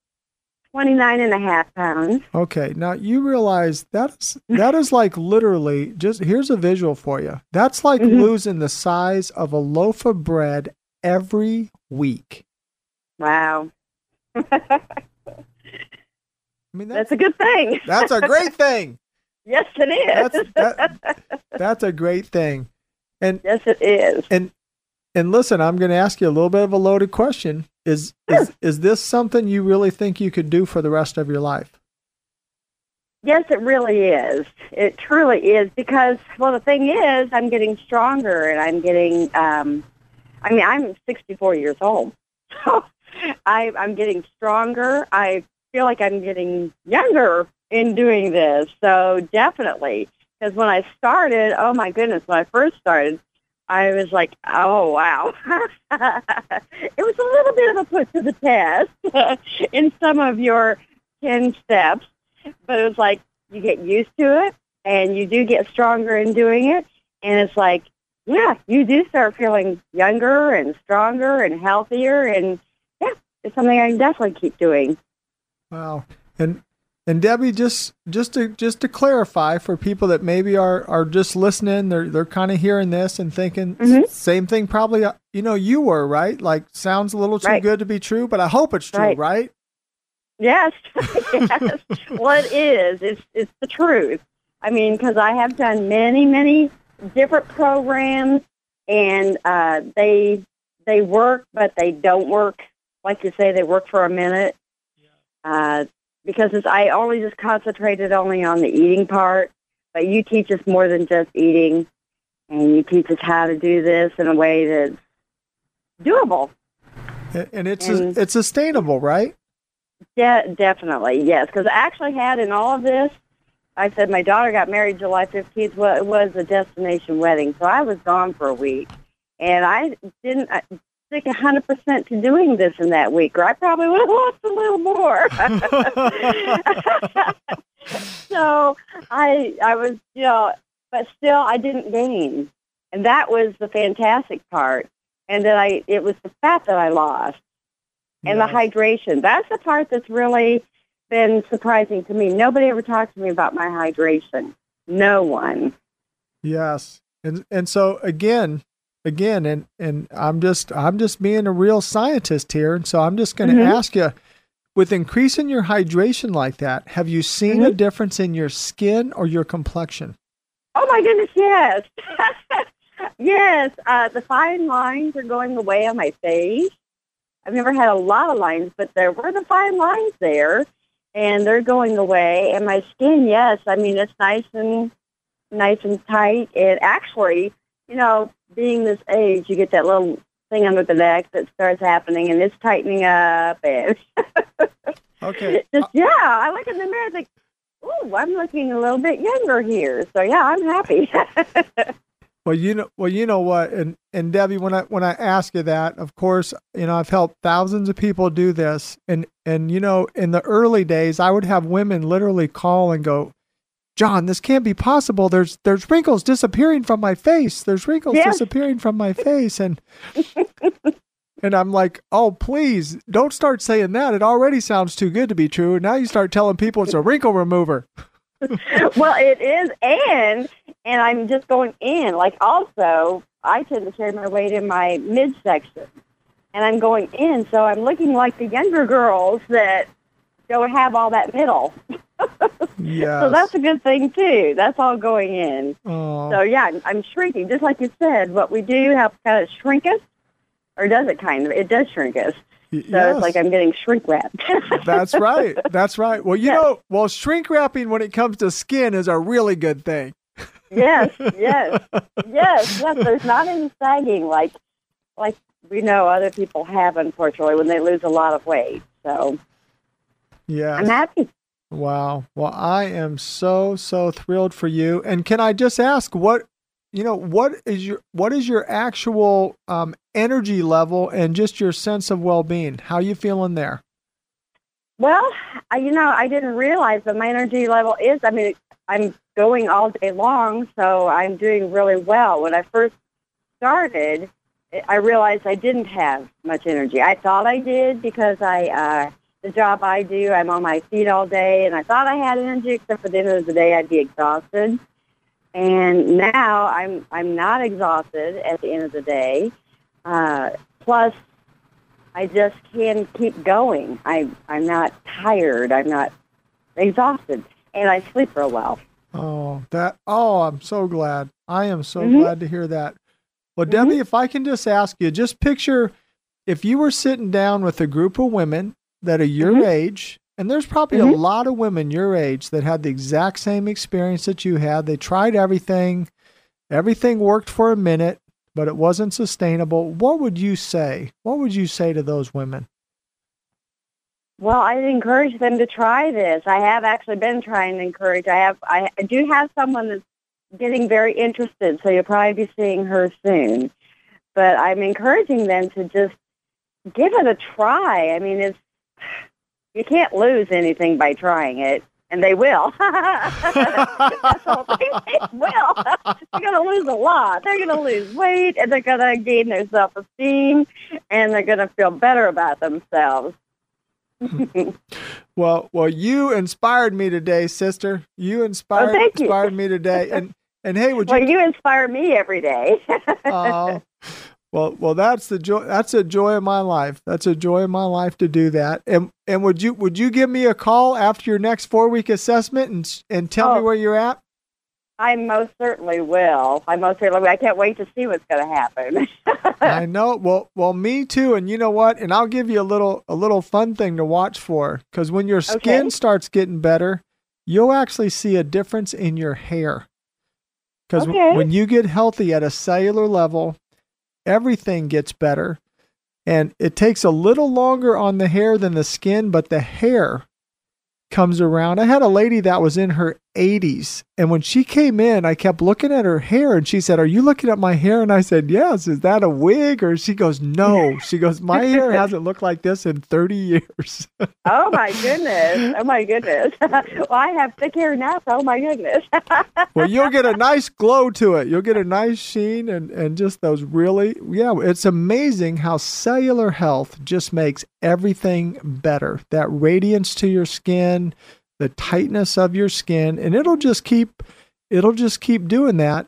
29 and a half pounds. Okay, now you realize that's that is like literally just here's a visual for you. That's like Mhm. losing the size of a loaf of bread every week. Wow. I mean That's that's a good thing. that's a great thing. yes, it is. That's that, that's a great thing. And yes, it is. and and listen, I'm going to ask you a little bit of a loaded question. Is is is this something you really think you could do for the rest of your life? Yes, it really is. It truly is because, well, the thing is, I'm getting stronger and I'm getting, um, I mean, I'm 64 years old. So I, I'm getting stronger. I feel like I'm getting younger in doing this. So definitely, because when I started, oh my goodness, when I first started, I was like, oh, wow. it was a little bit of a put to the test in some of your 10 steps but it was like you get used to it and you do get stronger in doing it and it's like yeah you do start feeling younger and stronger and healthier and it's something i can definitely keep doing Wow. And and Debbie, just just to just to clarify for people that maybe are are just listening, they're they're kind of hearing this and thinking Mhm. same thing. Probably, uh, you know, you were right. Like sounds a little too Right. good to be true, but I hope it's true, Right. right? yes yes well it is it's it's the truth i mean because i have done many many different programs and uh they they work but they don't work like you say they work for a minute uh because it's, i only just concentrated only on the eating part but you teach us more than just eating and you teach us how to do this in a way that's doable And, and it's And- it's sustainable, right? De- definitely, yes. Because I actually had in all of this, I said my daughter got married July 15th. Well, it was a destination wedding, so I was gone for a week. And I didn't stick a 100% to doing this in that week, or I probably would have lost a little more. so I, I was, you know, but still I didn't gain. And that was the fantastic part. And then I, it was the fat that I lost and Yes. the hydration. That's the part that's really been surprising to me. Nobody ever talked to me about my hydration. No one. Yes. And and so again, again, and and I'm just I'm just being a real scientist here, and so I'm just going to Mhm. ask you, with increasing your hydration like that, have you seen a difference in your skin or your complexion? Oh my goodness, yes. yes, uh, the fine lines are going away on my face. I've never had a lot of lines, but there were the fine lines there, and they're going away. And my skin, yes, I mean it's nice and nice and tight. And actually, you know, being this age, you get that little thing under the neck that starts happening, and it's tightening up, and Okay. just yeah, I look in the mirror, and think, "Ooh, I'm looking a little bit younger here." So yeah, I'm happy. Well, you know, well, you know what, and and Debbie, when I when I ask you that, of course, you know, I've helped thousands of people do this, and and you know, in the early days, I would have women literally call and go, "John, this can't be possible. There's there's wrinkles disappearing from my face. There's wrinkles Yes. disappearing from my face," and and I'm like, "Oh, please, don't start saying that. It already sounds too good to be true. And now you start telling people it's a wrinkle remover." well, it is, and and I'm just going in. Like also, I tend to carry my weight in my midsection, and I'm going in, so I'm looking like the younger girls that don't have all that middle. Yes. So that's a good thing too. That's all going in. oh. So yeah, I'm, I'm shrinking, just like you said. What we do helps kind of shrink us, or does it kind of? It does shrink us. So yes. it's like I'm getting shrink wrapped. That's right. That's right. Well, you Yes. know, well, shrink wrapping when it comes to skin is a really good thing. yes, yes, yes, yes. There's not any sagging like like we know other people have, unfortunately, when they lose a lot of weight. So yeah, I'm happy. Wow. Well, I am so so thrilled for you. And can I just ask what you know what is your what is your actual um, energy level and just your sense of well being? How you feeling there? Well, I, you know, I didn't realize that my energy level is. I mean, I'm going all day long, so I'm doing really well. When I first started, I realized I didn't have much energy. I thought I did because I uh, the job I do. I'm on my feet all day, and I thought I had energy, except for the end of the day, I'd be exhausted. And now I'm I'm not exhausted at the end of the day. Uh, plus, I just can keep going. I I'm not tired. I'm not exhausted, and I sleep real well. Oh, that. Oh, I'm so glad. I am so Mhm. glad to hear that. Well, Debbie, if I can just ask you, just picture if you were sitting down with a group of women that are your Mhm. age, and there's probably a Mhm. lot of women your age that had the exact same experience that you had. They tried everything, everything worked for a minute, but it wasn't sustainable. What would you say? What would you say to those women? Well, I'd encourage them to try this. I have actually been trying to encourage. I have. I, I do have someone that's getting very interested, so you'll probably be seeing her soon. But I'm encouraging them to just give it a try. I mean, it's you can't lose anything by trying it, and they will. That's whole. They will. They're going to lose a lot. They're going to lose weight, and they're going to gain their self-esteem, and they're going to feel better about themselves. Well, well, you inspired me today, sister. You inspired Oh, you. inspired me today. And and hey, would you Well, you inspire me every day. Oh, well, well, that's the joy. That's a joy of my life. That's a joy of my life to do that. And and would you would you give me a call after your next four week assessment and and tell me Oh. where you're at? I most certainly will. I most certainly will. I can't wait to see what's going to happen. I know. Well, well, me too. And you know what? And I'll give you a little a little fun thing to watch for because when your skin Okay. starts getting better, you'll actually see a difference in your hair. Because Okay. when you get healthy at a cellular level, everything gets better. And it takes a little longer on the hair than the skin, but the hair comes around. I had a lady that was in her 80s, and when she came in, I kept looking at her hair, and she said, "Are you looking at my hair?" And I said, "Yes." Is that a wig? Or she goes, "No." She goes, "My hair hasn't looked like this in 30 years." oh my goodness! Oh my goodness! well, I have thick hair now, so oh my goodness! well, you'll get a nice glow to it. You'll get a nice sheen and, and just those really, yeah, it's amazing how cellular health just makes everything better. That radiance to your skin, the tightness of your skin, and it'll just keep, it'll just keep doing that.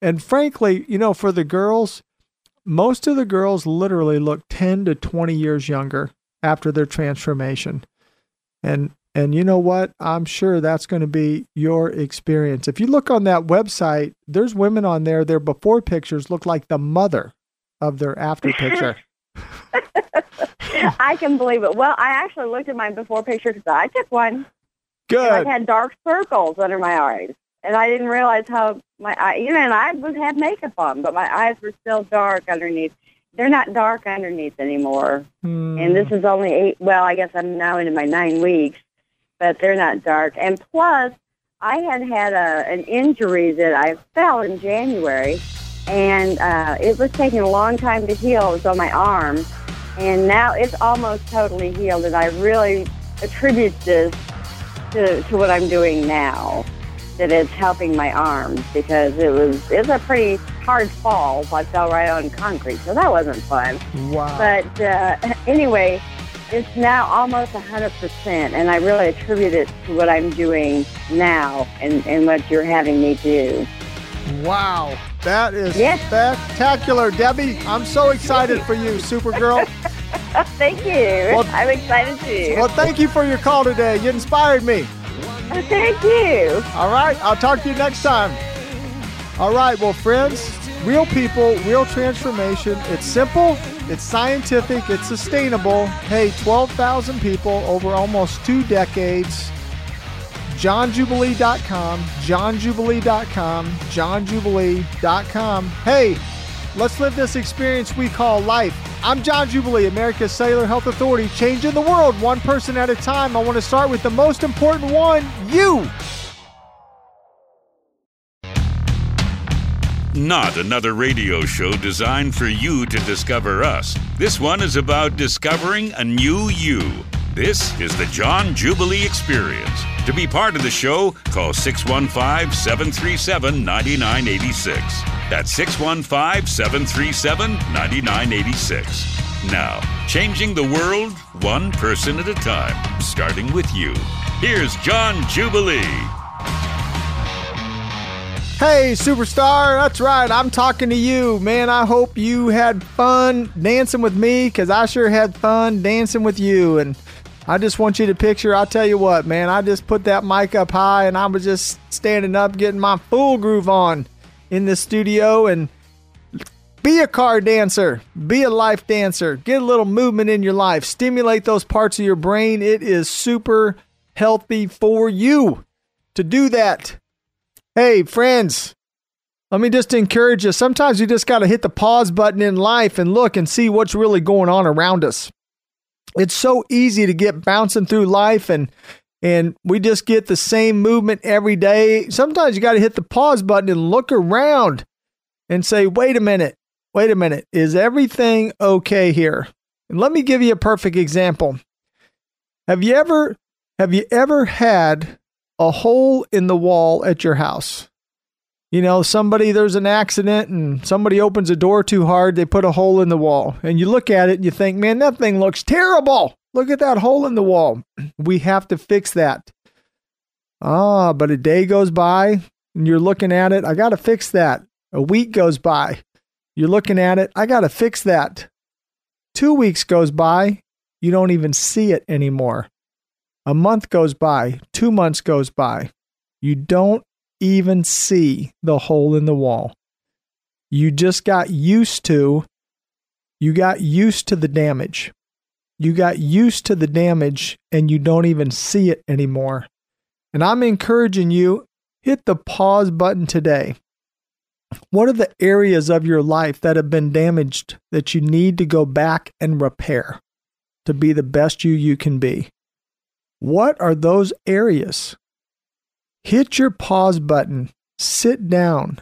And frankly, you know, for the girls, most of the girls literally look 10 to 20 years younger after their transformation. And and you know what? I'm sure that's going to be your experience. If you look on that website, there's women on there, their before pictures look like the mother of their after picture. I can believe it. Well, I actually looked at my before picture because I took one. And I had dark circles under my eyes, and I didn't realize how my eye. You know, and I was had makeup on, but my eyes were still dark underneath. They're not dark underneath anymore. Hmm. and this is only eight. Well, I guess I'm now into my nine weeks, but they're not dark. And plus, I had had a an injury that I fell in January, and uh, it was taking a long time to heal. It was on my arm, and now it's almost totally healed. And I really attribute this to to what I'm doing now. That it's helping my arms because it was it's a pretty hard fall. I fell right on concrete, so that wasn't fun. wow. But uh, anyway, it's now almost 100%, and I really attribute it to what I'm doing now and, and what you're having me do. wow. That is Yes. spectacular, Debbie. I'm so excited for you, Supergirl. Thank you. Well- I'm excited too. Well, thank you for your call today. You inspired me. Thank you. All right, I'll talk to you next time. All right, well, friends, real people, real transformation. It's simple, it's scientific, it's sustainable. Hey, 12,000 people over almost two decades. JohnJubilee.com, JohnJubilee.com, JohnJubilee.com. Hey, let's live this experience we call life. I'm John Jubilee, America's Cellular Health Authority, changing the world one person at a time. I want to start with the most important one you. Not another radio show designed for you to discover us. This one is about discovering a new you. This is the John Jubilee Experience. To be part of the show, call 615 737 9986. That's 615 737 9986. now, changing the world one person at a time, starting with you. Here's John Jubilee. Hey, superstar. That's right. I'm talking to you, man. I hope you had fun dancing with me because I sure had fun dancing with you. And I just want you to picture, I'll tell you what, man, I just put that mic up high and I was just standing up getting my full groove on in the studio and be a car dancer, be a life dancer, get a little movement in your life, stimulate those parts of your brain. It is super healthy for you to do that. Hey, friends, let me just encourage you. Sometimes you just got to hit the pause button in life and look and see what's really going on around us. It's so easy to get bouncing through life and and we just get the same movement every day. Sometimes you got to hit the pause button and look around and say, "Wait a minute. Wait a minute. Is everything okay here?" And let me give you a perfect example. Have you ever have you ever had a hole in the wall at your house? You know, somebody, there's an accident and somebody opens a door too hard, they put a hole in the wall. And you look at it and you think, man, that thing looks terrible. Look at that hole in the wall. We have to fix that. Ah, but a day goes by and you're looking at it. I got to fix that. A week goes by. You're looking at it. I got to fix that. Two weeks goes by. You don't even see it anymore. A month goes by. Two months goes by. You don't even see the hole in the wall. You just got used to you got used to the damage. You got used to the damage and you don't even see it anymore. And I'm encouraging you hit the pause button today. What are the areas of your life that have been damaged that you need to go back and repair to be the best you you can be? What are those areas? Hit your pause button, sit down,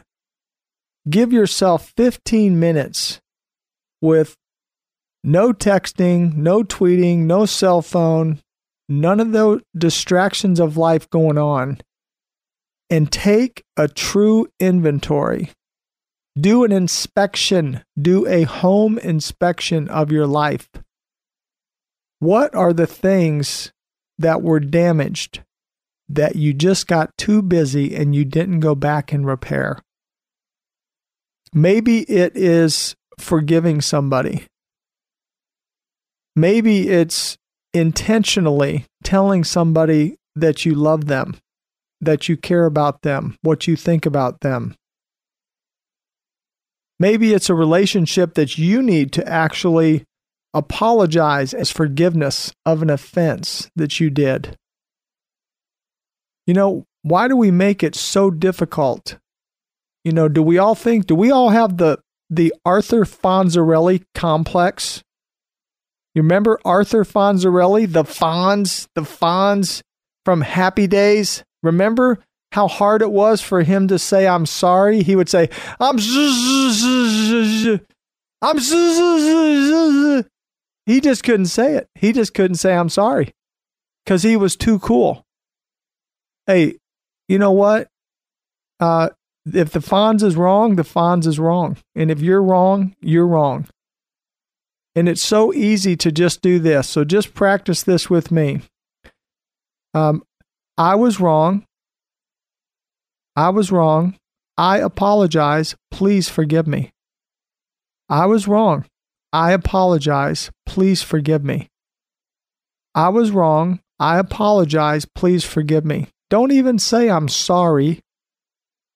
give yourself 15 minutes with no texting, no tweeting, no cell phone, none of the distractions of life going on, and take a true inventory. Do an inspection, do a home inspection of your life. What are the things that were damaged? That you just got too busy and you didn't go back and repair. Maybe it is forgiving somebody. Maybe it's intentionally telling somebody that you love them, that you care about them, what you think about them. Maybe it's a relationship that you need to actually apologize as forgiveness of an offense that you did. You know, why do we make it so difficult? You know, do we all think, do we all have the the Arthur Fonzarelli complex? You remember Arthur Fonzarelli, the Fonz, the Fonz from Happy Days? Remember how hard it was for him to say I'm sorry? He would say, I'm I'm He just couldn't say it. He just couldn't say I'm sorry cuz he was too cool hey, you know what? Uh, if the Fonz is wrong, the Fonz is wrong. And if you're wrong, you're wrong. And it's so easy to just do this. So just practice this with me. Um, I was wrong. I was wrong. I apologize. Please forgive me. I was wrong. I apologize. Please forgive me. I was wrong. I apologize. Please forgive me. Don't even say I'm sorry.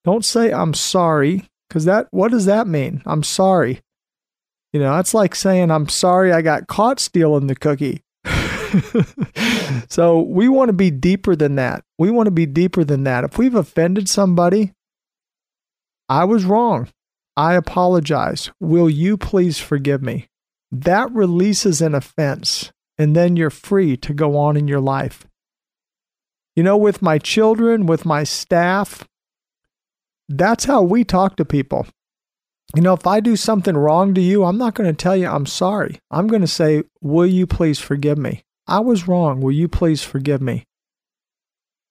Don't say I'm sorry because that what does that mean? I'm sorry. You know, that's like saying I'm sorry I got caught stealing the cookie. so we want to be deeper than that. We want to be deeper than that. If we've offended somebody, I was wrong. I apologize. Will you please forgive me? That releases an offense, and then you're free to go on in your life. You know, with my children, with my staff, that's how we talk to people. You know, if I do something wrong to you, I'm not going to tell you I'm sorry. I'm going to say, Will you please forgive me? I was wrong. Will you please forgive me?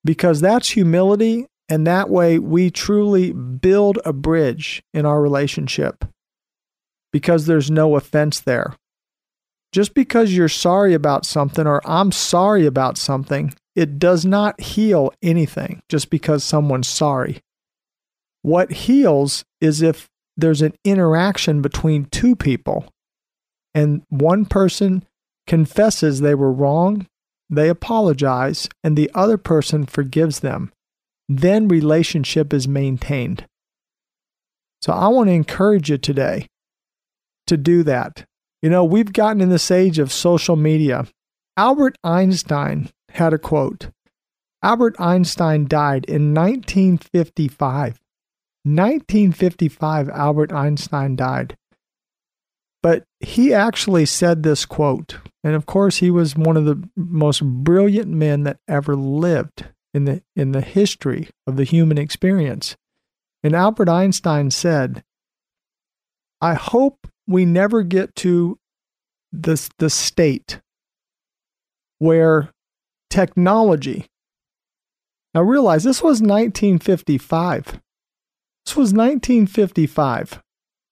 Because that's humility. And that way we truly build a bridge in our relationship because there's no offense there. Just because you're sorry about something or I'm sorry about something, it does not heal anything just because someone's sorry. What heals is if there's an interaction between two people and one person confesses they were wrong, they apologize, and the other person forgives them. Then relationship is maintained. So I want to encourage you today to do that. You know, we've gotten in this age of social media. Albert Einstein had a quote. Albert Einstein died in 1955. 1955, Albert Einstein died. But he actually said this quote. And of course, he was one of the most brilliant men that ever lived in the, in the history of the human experience. And Albert Einstein said, I hope we never get to the, the state where technology, now realize this was 1955. This was 1955.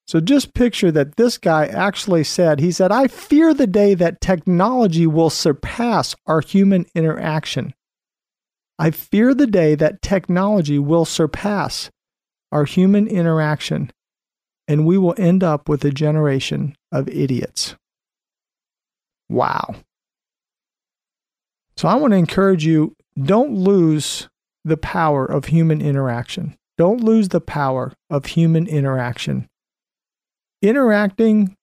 So just picture that this guy actually said, he said, I fear the day that technology will surpass our human interaction. I fear the day that technology will surpass our human interaction and we will end up with a generation of idiots. Wow. So I want to encourage you don't lose the power of human interaction. Don't lose the power of human interaction. Interacting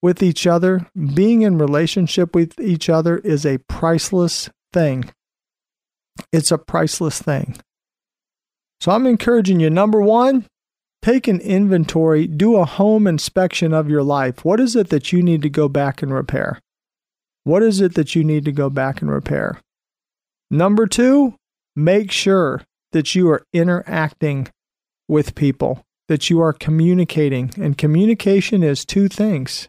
with each other, being in relationship with each other is a priceless thing. It's a priceless thing. So I'm encouraging you number one, take an inventory, do a home inspection of your life. What is it that you need to go back and repair? What is it that you need to go back and repair? Number two, make sure that you are interacting with people, that you are communicating. And communication is two things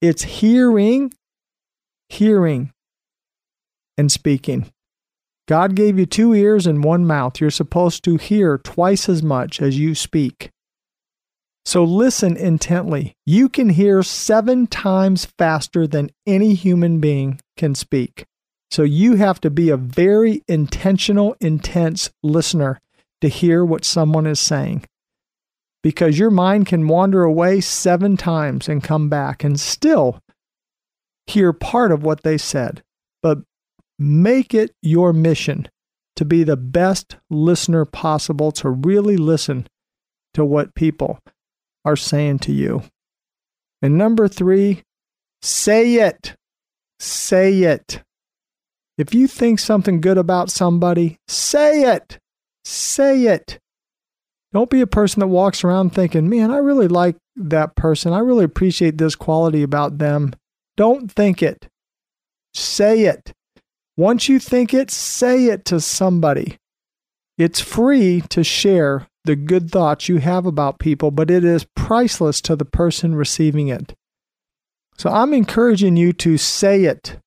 it's hearing, hearing, and speaking. God gave you two ears and one mouth. You're supposed to hear twice as much as you speak. So listen intently. You can hear seven times faster than any human being can speak. So you have to be a very intentional, intense listener to hear what someone is saying. Because your mind can wander away seven times and come back and still hear part of what they said. But make it your mission to be the best listener possible, to really listen to what people are saying to you. And number three, say it. Say it. If you think something good about somebody, say it. Say it. Don't be a person that walks around thinking, man, I really like that person. I really appreciate this quality about them. Don't think it. Say it. Once you think it, say it to somebody. It's free to share the good thoughts you have about people, but it is priceless to the person receiving it. So I'm encouraging you to say it.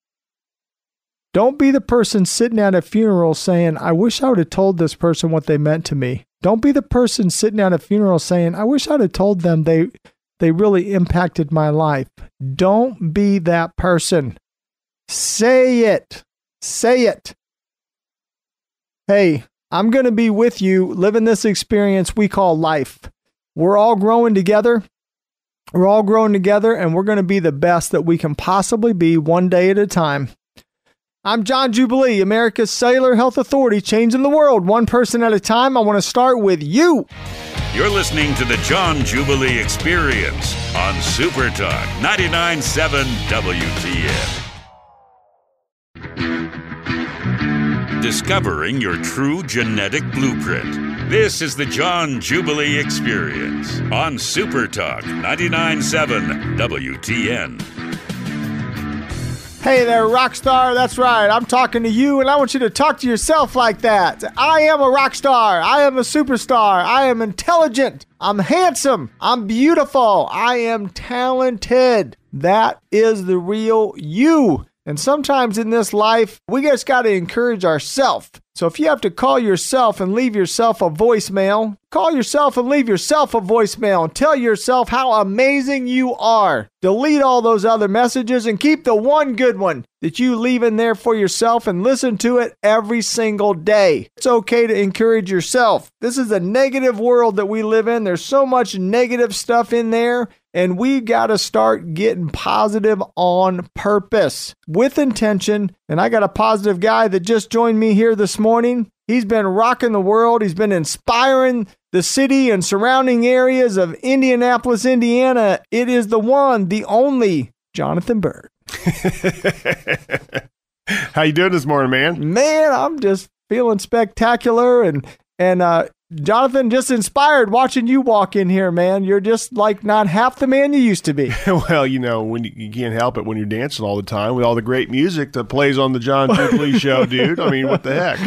Don't be the person sitting at a funeral saying, I wish I would have told this person what they meant to me. Don't be the person sitting at a funeral saying, I wish I'd have told them they they really impacted my life. Don't be that person. Say it. Say it. Hey, I'm going to be with you living this experience we call life. We're all growing together. We're all growing together, and we're going to be the best that we can possibly be one day at a time. I'm John Jubilee, America's Cellular Health Authority, changing the world one person at a time. I want to start with you. You're listening to the John Jubilee Experience on Super Talk 99.7 WTN. Discovering your true genetic blueprint. This is the John Jubilee Experience on Super Talk 99.7 WTN. Hey there, rock star. That's right. I'm talking to you, and I want you to talk to yourself like that. I am a rock star. I am a superstar. I am intelligent. I'm handsome. I'm beautiful. I am talented. That is the real you. And sometimes in this life, we just got to encourage ourselves. So if you have to call yourself and leave yourself a voicemail, Call yourself and leave yourself a voicemail and tell yourself how amazing you are. Delete all those other messages and keep the one good one that you leave in there for yourself and listen to it every single day. It's okay to encourage yourself. This is a negative world that we live in. There's so much negative stuff in there, and we got to start getting positive on purpose with intention. And I got a positive guy that just joined me here this morning. He's been rocking the world. He's been inspiring the city and surrounding areas of Indianapolis, Indiana. It is the one, the only Jonathan Bird. How you doing this morning, man? Man, I'm just feeling spectacular and and uh Jonathan, just inspired watching you walk in here, man. You're just like not half the man you used to be. well, you know, when you, you, can't help it when you're dancing all the time with all the great music that plays on the John Jubilee show, dude. I mean, what the heck?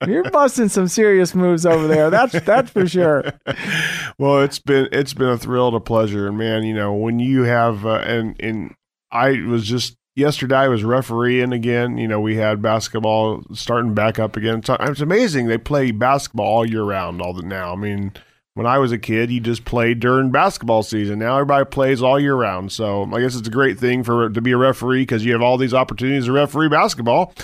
you're busting some serious moves over there. That's that's for sure. Well, it's been it's been a thrill and a pleasure, and man, you know, when you have uh, and and I was just yesterday I was refereeing again. You know, we had basketball starting back up again. It's amazing they play basketball all year round. All the now, I mean, when I was a kid, you just played during basketball season. Now everybody plays all year round. So I guess it's a great thing for to be a referee because you have all these opportunities to referee basketball.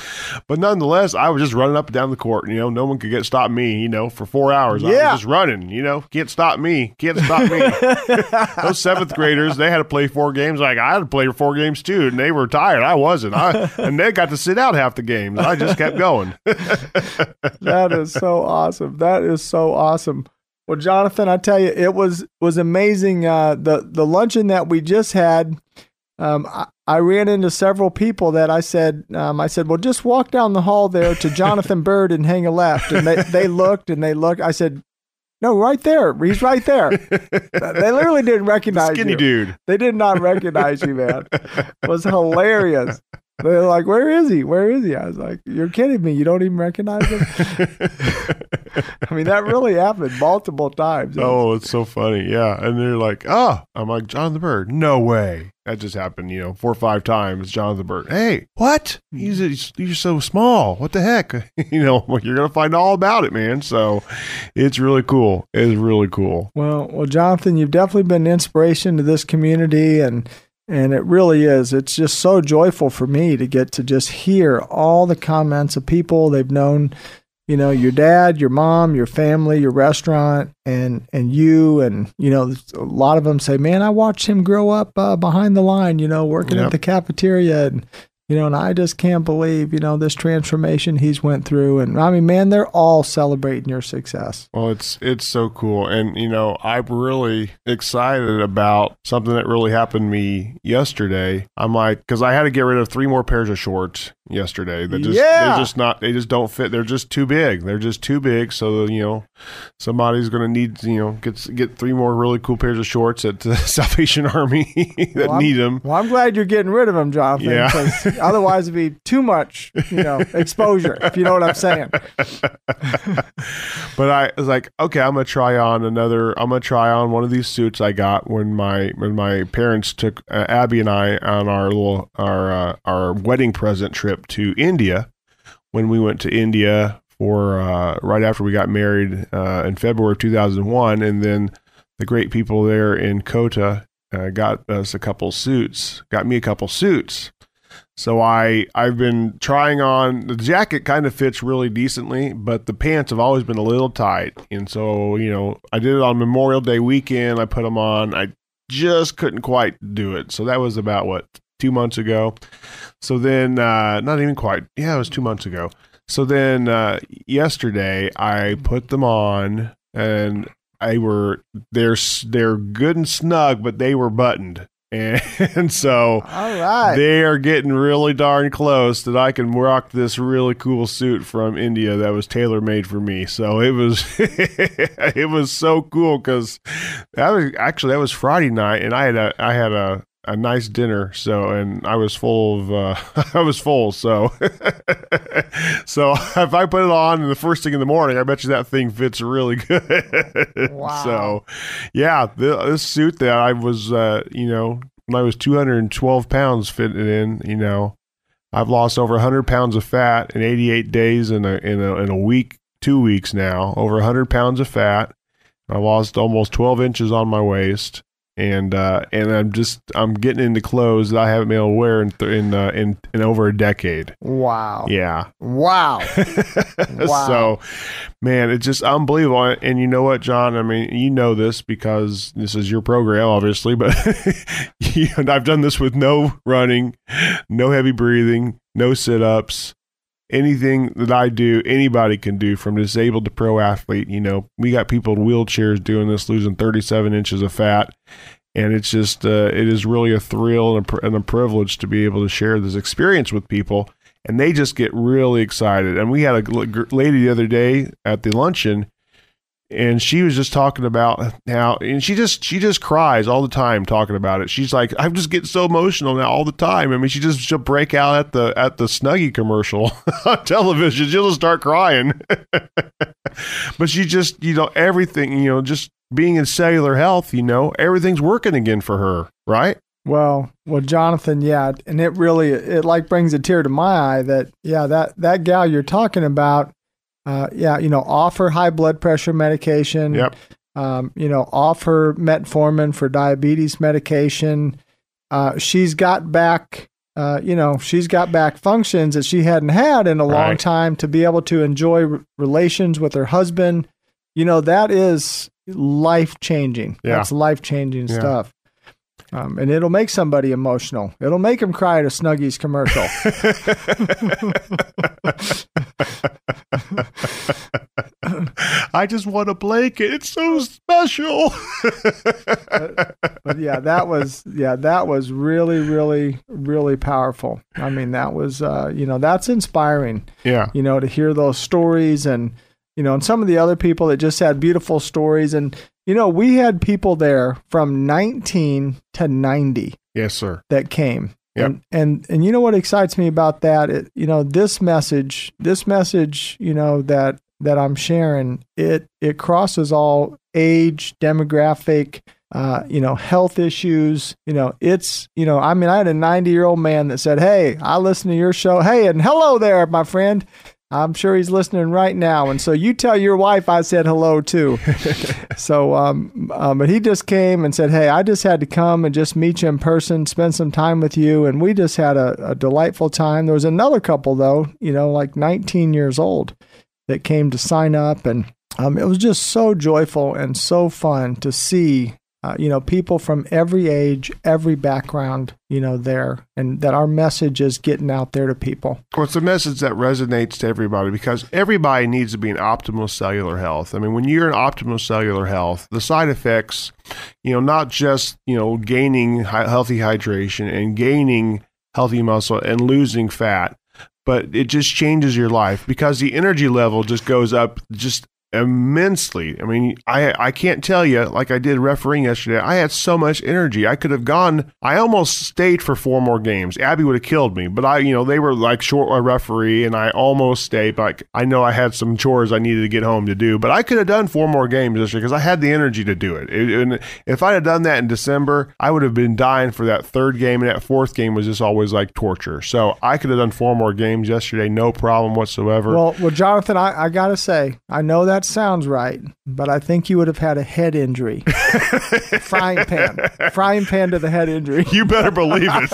But nonetheless, I was just running up and down the court. You know, no one could get stop me. You know, for four hours, yeah. I was just running. You know, can't stop me. Can't stop me. Those seventh graders, they had to play four games. Like I had to play four games too, and they were tired. I wasn't. I and they got to sit out half the games. I just kept going. that is so awesome. That is so awesome. Well, Jonathan, I tell you, it was was amazing. Uh, the the luncheon that we just had, um, I, I, ran into several people that I said, um, I said, well, just walk down the hall there to Jonathan Bird and hang a left. And they, they looked and they looked. I said, no, right there. He's right there. they literally didn't recognize Skinny you. dude. They did not recognize you, man. It was hilarious. They're like, "Where is he? Where is he?" I was like, "You're kidding me! You don't even recognize him." I mean, that really happened multiple times. Oh, it's so funny, yeah. And they're like, "Oh," I'm like, "John the Bird? No way!" That just happened, you know, four or five times. John the Bird. Hey, what? He's, he's you're so small. What the heck? you know, like you're gonna find all about it, man. So it's really cool. It's really cool. Well, well, Jonathan, you've definitely been an inspiration to this community and and it really is. It's just so joyful for me to get to just hear all the comments of people they've known, you know, your dad, your mom, your family, your restaurant, and and you, and you know, a lot of them say, "Man, I watched him grow up uh, behind the line, you know, working yep. at the cafeteria." And you know, and I just can't believe, you know, this transformation he's went through. And I mean, man, they're all celebrating your success. Well, it's it's so cool, and you know, I'm really excited about something that really happened to me yesterday. I'm like, because I had to get rid of three more pairs of shorts yesterday. That just yeah. they're just not they just don't fit. They're just too big. They're just too big. So you know, somebody's going to need you know get get three more really cool pairs of shorts at the Salvation Army that well, need them. Well, I'm glad you're getting rid of them, Jonathan. Yeah. Otherwise, it'd be too much, you know, exposure. if you know what I'm saying. but I was like, okay, I'm gonna try on another. I'm gonna try on one of these suits I got when my when my parents took uh, Abby and I on our little our uh, our wedding present trip to India. When we went to India for uh, right after we got married uh, in February of 2001, and then the great people there in Kota uh, got us a couple suits, got me a couple suits so I I've been trying on the jacket kind of fits really decently, but the pants have always been a little tight. And so, you know, I did it on Memorial Day weekend. I put them on. I just couldn't quite do it. So that was about what 2 months ago. So then uh not even quite. Yeah, it was 2 months ago. So then uh yesterday I put them on and I were they're they're good and snug, but they were buttoned. And, so they are getting really darn close that I can rock this really cool suit from India that was tailor made for me. So it was it was so cool because that was actually that was Friday night and I had a I had a a nice dinner so and i was full of uh, i was full so so if i put it on the first thing in the morning i bet you that thing fits really good wow. so yeah the, this suit that i was uh, you know when i was 212 pounds fitting in you know i've lost over 100 pounds of fat in 88 days in a in a, in a week two weeks now, over 100 pounds of fat. I lost almost 12 inches on my waist, and uh, and I'm just I'm getting into clothes that I haven't been able to wear in th- in, uh, in in over a decade. Wow. Yeah. Wow. Wow. so, man, it's just unbelievable. And you know what, John? I mean, you know this because this is your program, obviously, but you, I've done this with no running, no heavy breathing, no sit ups. Anything that I do, anybody can do from disabled to pro athlete. You know, we got people in wheelchairs doing this, losing 37 inches of fat. And it's just, uh, it is really a thrill and a, and a privilege to be able to share this experience with people and they just get really excited. And we had a lady the other day at the luncheon, and she was just talking about how, and she just she just cries all the time talking about it. She's like, I'm just getting so emotional now all the time. I mean, she just she'll break out at the at the Snuggie commercial on television. She'll just start crying. but she just you know everything you know just being in cellular health, you know everything's working again for her, right? Well, well, Jonathan, yeah, and it really it like brings a tear to my eye that yeah that that gal you're talking about, uh, yeah, you know, offer high blood pressure medication, Yep. um, you know, offer metformin for diabetes medication. Uh, she's got back, uh, you know, she's got back functions that she hadn't had in a long time to be able to enjoy re- relations with her husband. You know, that is life changing. Yeah. That's life changing Yeah. stuff. Um, and it'll make somebody emotional. It'll make them cry at a Snuggies commercial. I just want a blanket. It's so special. but yeah, that was yeah, that was really, really, really powerful. I mean, that was uh, you know, that's inspiring. yeah. You know, to hear those stories and you know, and some of the other people that just had beautiful stories and you know, we had people there from 19 to 90 Yes, sir. that came. Yep. And, and and you know what excites me about that? It, you know, this message, this message, you know that that I'm sharing, it it crosses all age, demographic, uh, you know, health issues. You know, it's you know, I mean, I had a 90 year old man that said, "Hey, I listen to your show. Hey, and hello there, my friend." I'm sure he's listening right now, and so you tell your wife I said hello too. so, um, um, but he just came and said, "Hey, I just had to come and just meet you in person, spend some time with you," and we just had a, a delightful time. There was another couple though, you know, like 19 years old, that came to sign up, and um, it was just so joyful and so fun to see. Uh, you know, people from every age, every background, you know, there, and that our message is getting out there to people. Well, it's a message that resonates to everybody because everybody needs to be in optimal cellular health. I mean, when you're in optimal cellular health, the side effects, you know, not just, you know, gaining healthy hydration and gaining healthy muscle and losing fat, but it just changes your life because the energy level just goes up just immensely. I mean, I I can't tell you like I did refereeing yesterday. I had so much energy. I could have gone. I almost stayed for four more games. Abby would have killed me, but I, you know, they were like short a referee, and I almost stayed. Like I know I had some chores I needed to get home to do, but I could have done four more games this year because I had the energy to do it. It- And if I had done that in December, I would have been dying for that third game, and that fourth game was just always like torture. So I could have done four more games yesterday, no problem whatsoever. Well, well, Jonathan, I, I gotta say, I know that sounds right, but I think you would have had a head injury. frying pan, frying pan to the head injury. you better believe it.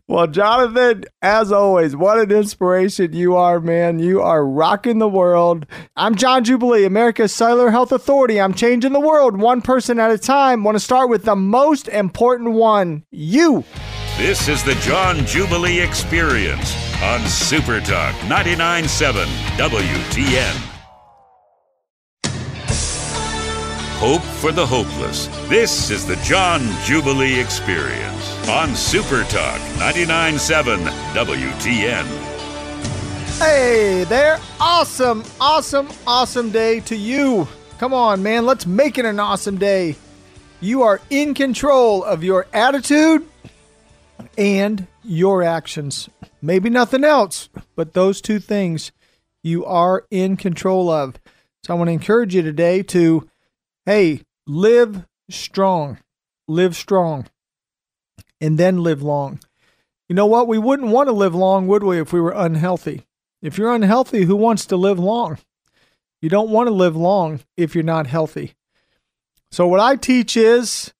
Well, Jonathan, as always, what an inspiration you are, man. You are rocking the world. I'm John Jubilee, America's Cellular Health Authority. I'm changing the world one person at a time. Want to start with the most important one you. This is the John Jubilee Experience on Super Talk 99.7 WTN. Hope for the hopeless. This is the John Jubilee Experience on Super Talk 99.7 WTN. Hey there. Awesome, awesome, awesome day to you. Come on, man. Let's make it an awesome day. You are in control of your attitude and your actions. Maybe nothing else, but those two things you are in control of. So I want to encourage you today to, hey, live strong, live strong, and then live long. You know what? We wouldn't want to live long, would we, if we were unhealthy? If you're unhealthy, who wants to live long? You don't want to live long if you're not healthy. So, what I teach is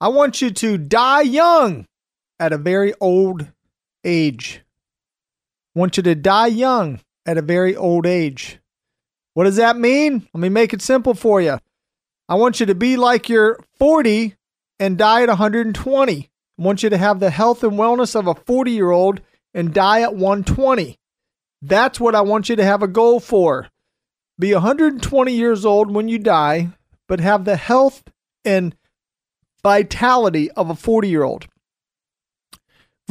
I want you to die young at a very old age. Want you to die young at a very old age. What does that mean? Let me make it simple for you. I want you to be like you're 40 and die at 120. I want you to have the health and wellness of a 40 year old and die at 120. That's what I want you to have a goal for. Be 120 years old when you die, but have the health and vitality of a 40 year old.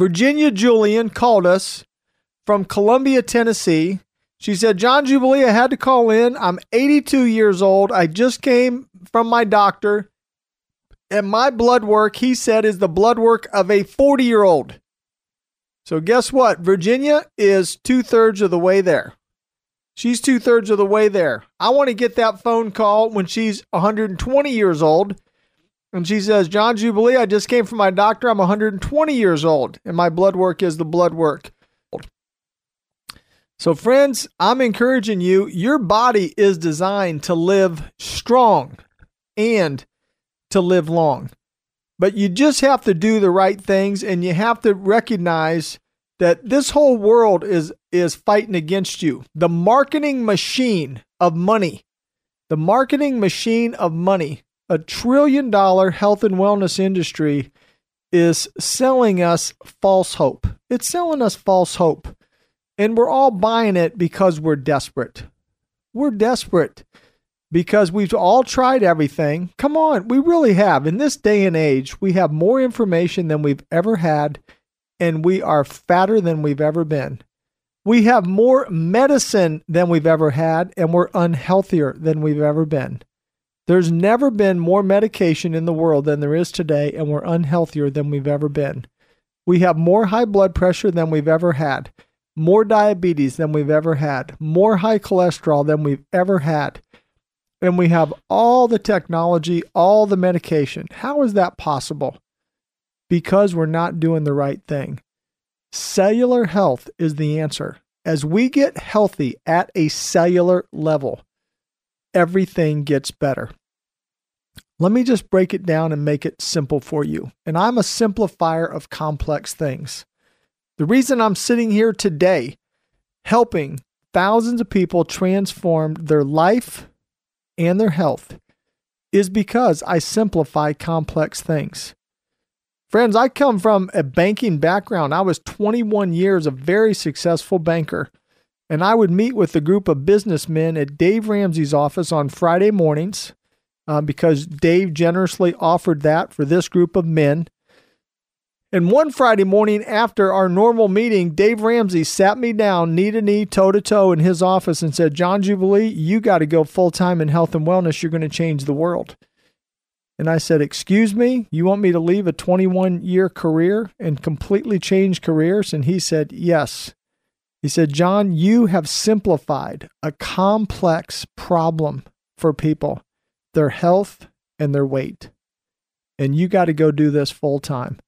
Virginia Julian called us from Columbia, Tennessee. She said, John Jubilee, I had to call in. I'm 82 years old. I just came from my doctor. And my blood work, he said, is the blood work of a 40 year old. So, guess what? Virginia is two thirds of the way there. She's two thirds of the way there. I want to get that phone call when she's 120 years old. And she says, John Jubilee, I just came from my doctor. I'm 120 years old, and my blood work is the blood work. So, friends, I'm encouraging you. Your body is designed to live strong and to live long. But you just have to do the right things and you have to recognize that this whole world is is fighting against you. The marketing machine of money. The marketing machine of money. A trillion dollar health and wellness industry is selling us false hope. It's selling us false hope. And we're all buying it because we're desperate. We're desperate because we've all tried everything. Come on, we really have. In this day and age, we have more information than we've ever had, and we are fatter than we've ever been. We have more medicine than we've ever had, and we're unhealthier than we've ever been. There's never been more medication in the world than there is today, and we're unhealthier than we've ever been. We have more high blood pressure than we've ever had, more diabetes than we've ever had, more high cholesterol than we've ever had and we have all the technology, all the medication. How is that possible? Because we're not doing the right thing. Cellular health is the answer. As we get healthy at a cellular level, everything gets better. Let me just break it down and make it simple for you. And I'm a simplifier of complex things. The reason I'm sitting here today helping thousands of people transform their life, and their health is because I simplify complex things. Friends, I come from a banking background. I was 21 years a very successful banker, and I would meet with a group of businessmen at Dave Ramsey's office on Friday mornings uh, because Dave generously offered that for this group of men. And one Friday morning after our normal meeting, Dave Ramsey sat me down knee to knee, toe to toe in his office and said, John Jubilee, you got to go full time in health and wellness. You're going to change the world. And I said, Excuse me, you want me to leave a 21 year career and completely change careers? And he said, Yes. He said, John, you have simplified a complex problem for people their health and their weight. And you got to go do this full time.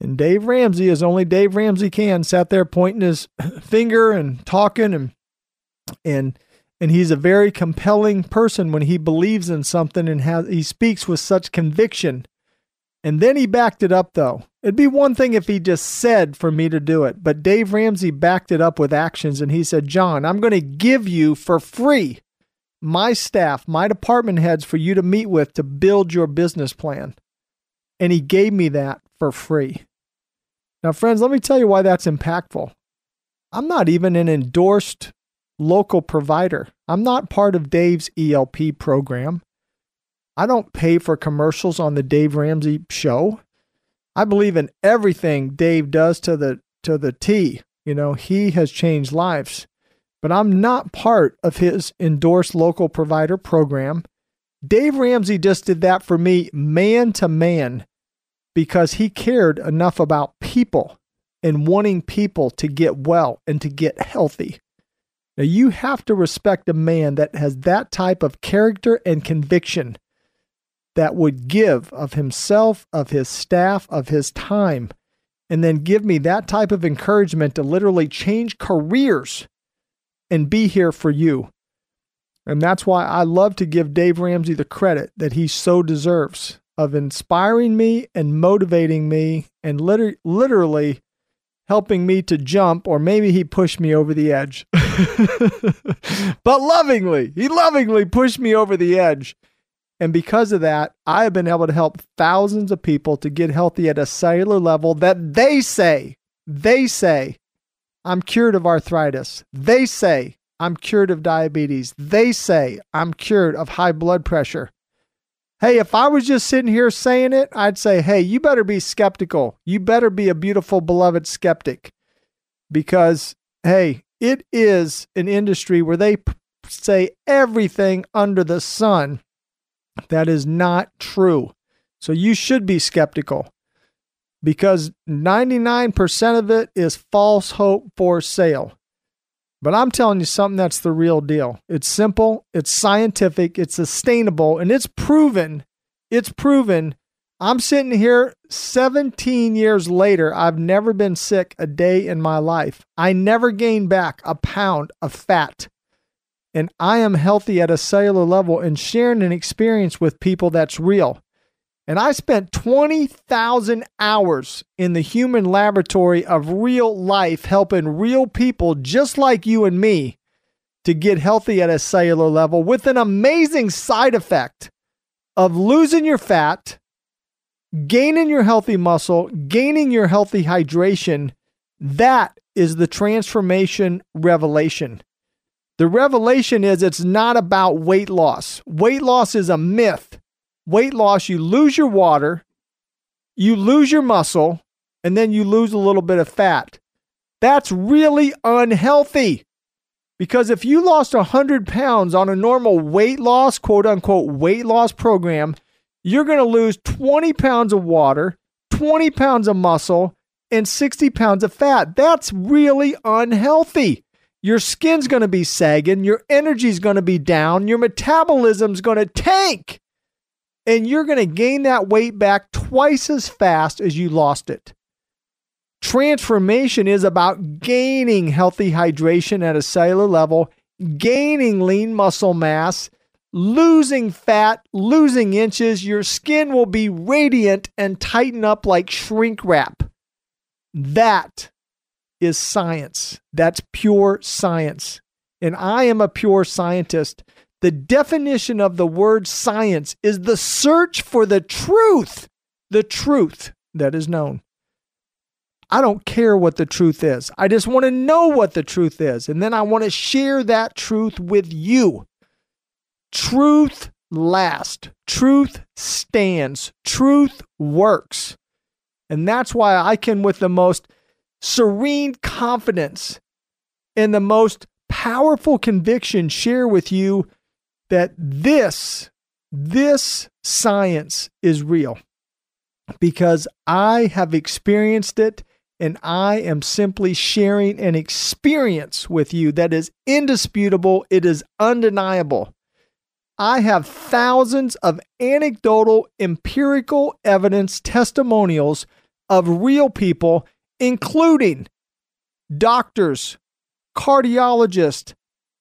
And Dave Ramsey, as only Dave Ramsey can, sat there pointing his finger and talking and and and he's a very compelling person when he believes in something and has he speaks with such conviction. And then he backed it up though. It'd be one thing if he just said for me to do it, but Dave Ramsey backed it up with actions and he said, "John, I'm going to give you for free my staff, my department heads for you to meet with to build your business plan." And he gave me that for free. Now, friends, let me tell you why that's impactful. I'm not even an endorsed local provider. I'm not part of Dave's ELP program. I don't pay for commercials on the Dave Ramsey show. I believe in everything Dave does to the to the T. You know, he has changed lives. But I'm not part of his endorsed local provider program. Dave Ramsey just did that for me man to man because he cared enough about people and wanting people to get well and to get healthy. Now, you have to respect a man that has that type of character and conviction that would give of himself, of his staff, of his time, and then give me that type of encouragement to literally change careers and be here for you. And that's why I love to give Dave Ramsey the credit that he so deserves of inspiring me and motivating me and liter- literally helping me to jump, or maybe he pushed me over the edge. but lovingly, he lovingly pushed me over the edge. And because of that, I have been able to help thousands of people to get healthy at a cellular level that they say, they say, I'm cured of arthritis. They say, I'm cured of diabetes. They say, I'm cured of high blood pressure. Hey, if I was just sitting here saying it, I'd say, hey, you better be skeptical. You better be a beautiful, beloved skeptic. Because, hey, it is an industry where they p- say everything under the sun that is not true. So you should be skeptical because 99% of it is false hope for sale. But I'm telling you something that's the real deal. It's simple, it's scientific, it's sustainable, and it's proven. It's proven. I'm sitting here 17 years later. I've never been sick a day in my life. I never gained back a pound of fat. And I am healthy at a cellular level and sharing an experience with people that's real. And I spent 20,000 hours in the human laboratory of real life helping real people just like you and me to get healthy at a cellular level with an amazing side effect of losing your fat, gaining your healthy muscle, gaining your healthy hydration. That is the transformation revelation. The revelation is it's not about weight loss. Weight loss is a myth weight loss, you lose your water, you lose your muscle, and then you lose a little bit of fat. That's really unhealthy. Because if you lost 100 pounds on a normal weight loss, quote unquote, weight loss program, you're going to lose 20 pounds of water, 20 pounds of muscle, and 60 pounds of fat. That's really unhealthy. Your skin's going to be sagging, your energy's going to be down, your metabolism's going to tank and you're going to gain that weight back twice as fast as you lost it. Transformation is about gaining healthy hydration at a cellular level, gaining lean muscle mass, losing fat, losing inches. Your skin will be radiant and tighten up like shrink wrap. That is science. That's pure science. And I am a pure scientist. The definition of the word science is the search for the truth, the truth that is known. I don't care what the truth is. I just want to know what the truth is. And then I want to share that truth with you. Truth lasts, truth stands, truth works. And that's why I can, with the most serene confidence and the most powerful conviction, share with you that this this science is real because I have experienced it and I am simply sharing an experience with you that is indisputable, it is undeniable. I have thousands of anecdotal, empirical evidence testimonials of real people, including doctors, cardiologists,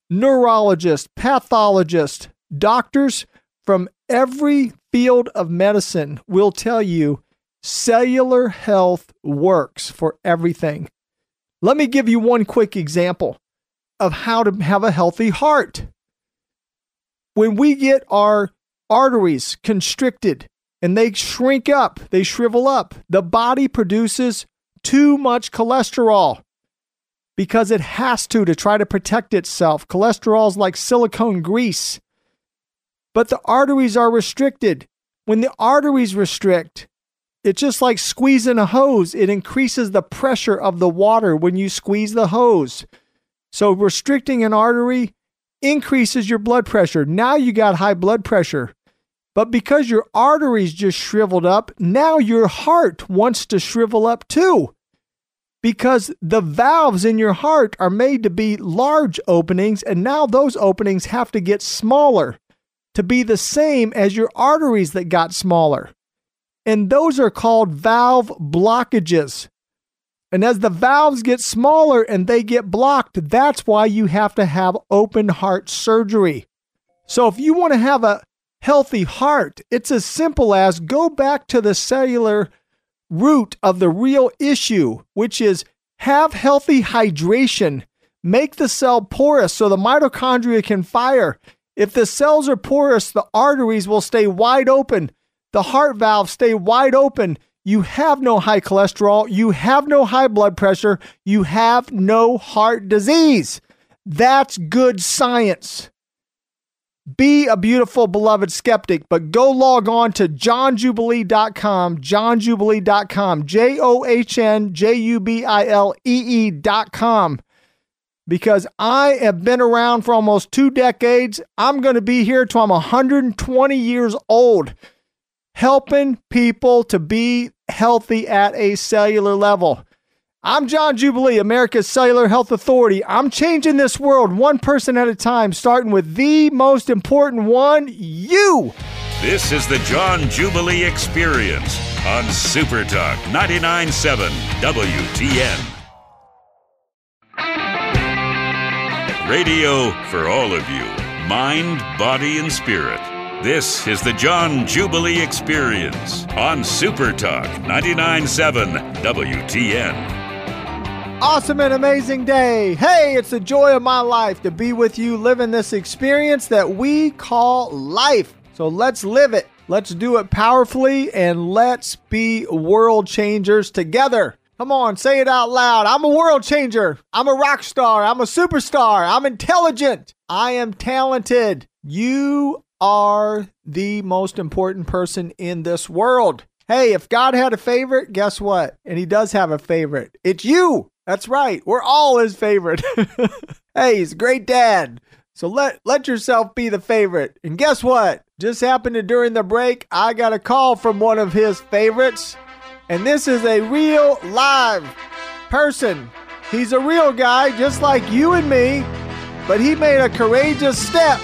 neurologists, pathologists, doctors from every field of medicine will tell you cellular health works for everything. Let me give you one quick example of how to have a healthy heart. When we get our arteries constricted and they shrink up, they shrivel up, the body produces too much cholesterol because it has to to try to protect itself. Cholesterol is like silicone grease. But the arteries are restricted. When the arteries restrict, it's just like squeezing a hose. It increases the pressure of the water when you squeeze the hose. So restricting an artery increases your blood pressure. Now you got high blood pressure. But because your arteries just shriveled up, now your heart wants to shrivel up too because the valves in your heart are made to be large openings, and now those openings have to get smaller to be the same as your arteries that got smaller. And those are called valve blockages. And as the valves get smaller and they get blocked, that's why you have to have open heart surgery. So if you want to have a healthy heart, it's as simple as go back to the cellular root of the real issue, which is have healthy hydration. Make the cell porous so the mitochondria can fire. If the cells are porous, the arteries will stay wide open. The heart valves stay wide open you have no high cholesterol, you have no high blood pressure, you have no heart disease. That's good science. Be a beautiful, beloved skeptic, but go log on to johnjubilee.com, johnjubilee.com, J O H N J U B I L E E.com, because I have been around for almost two decades. I'm going to be here till I'm 120 years old helping people to be healthy at a cellular level. I'm John Jubilee, America's Cellular Health Authority. I'm changing this world one person at a time, starting with the most important one you. This is the John Jubilee Experience on Super Talk 99.7 WTN. Radio for all of you, mind, body, and spirit. This is the John Jubilee Experience on Super Talk 99.7 WTN. Awesome and amazing day. Hey, it's the joy of my life to be with you living this experience that we call life. So let's live it. Let's do it powerfully and let's be world changers together. Come on, say it out loud. I'm a world changer. I'm a rock star. I'm a superstar. I'm intelligent. I am talented. You are the most important person in this world. Hey, if God had a favorite, guess what? And he does have a favorite. It's you. That's right. We're all his favorite. hey, he's a great dad. So let let yourself be the favorite. And guess what? Just happened to during the break, I got a call from one of his favorites. And this is a real live person. He's a real guy just like you and me, but he made a courageous step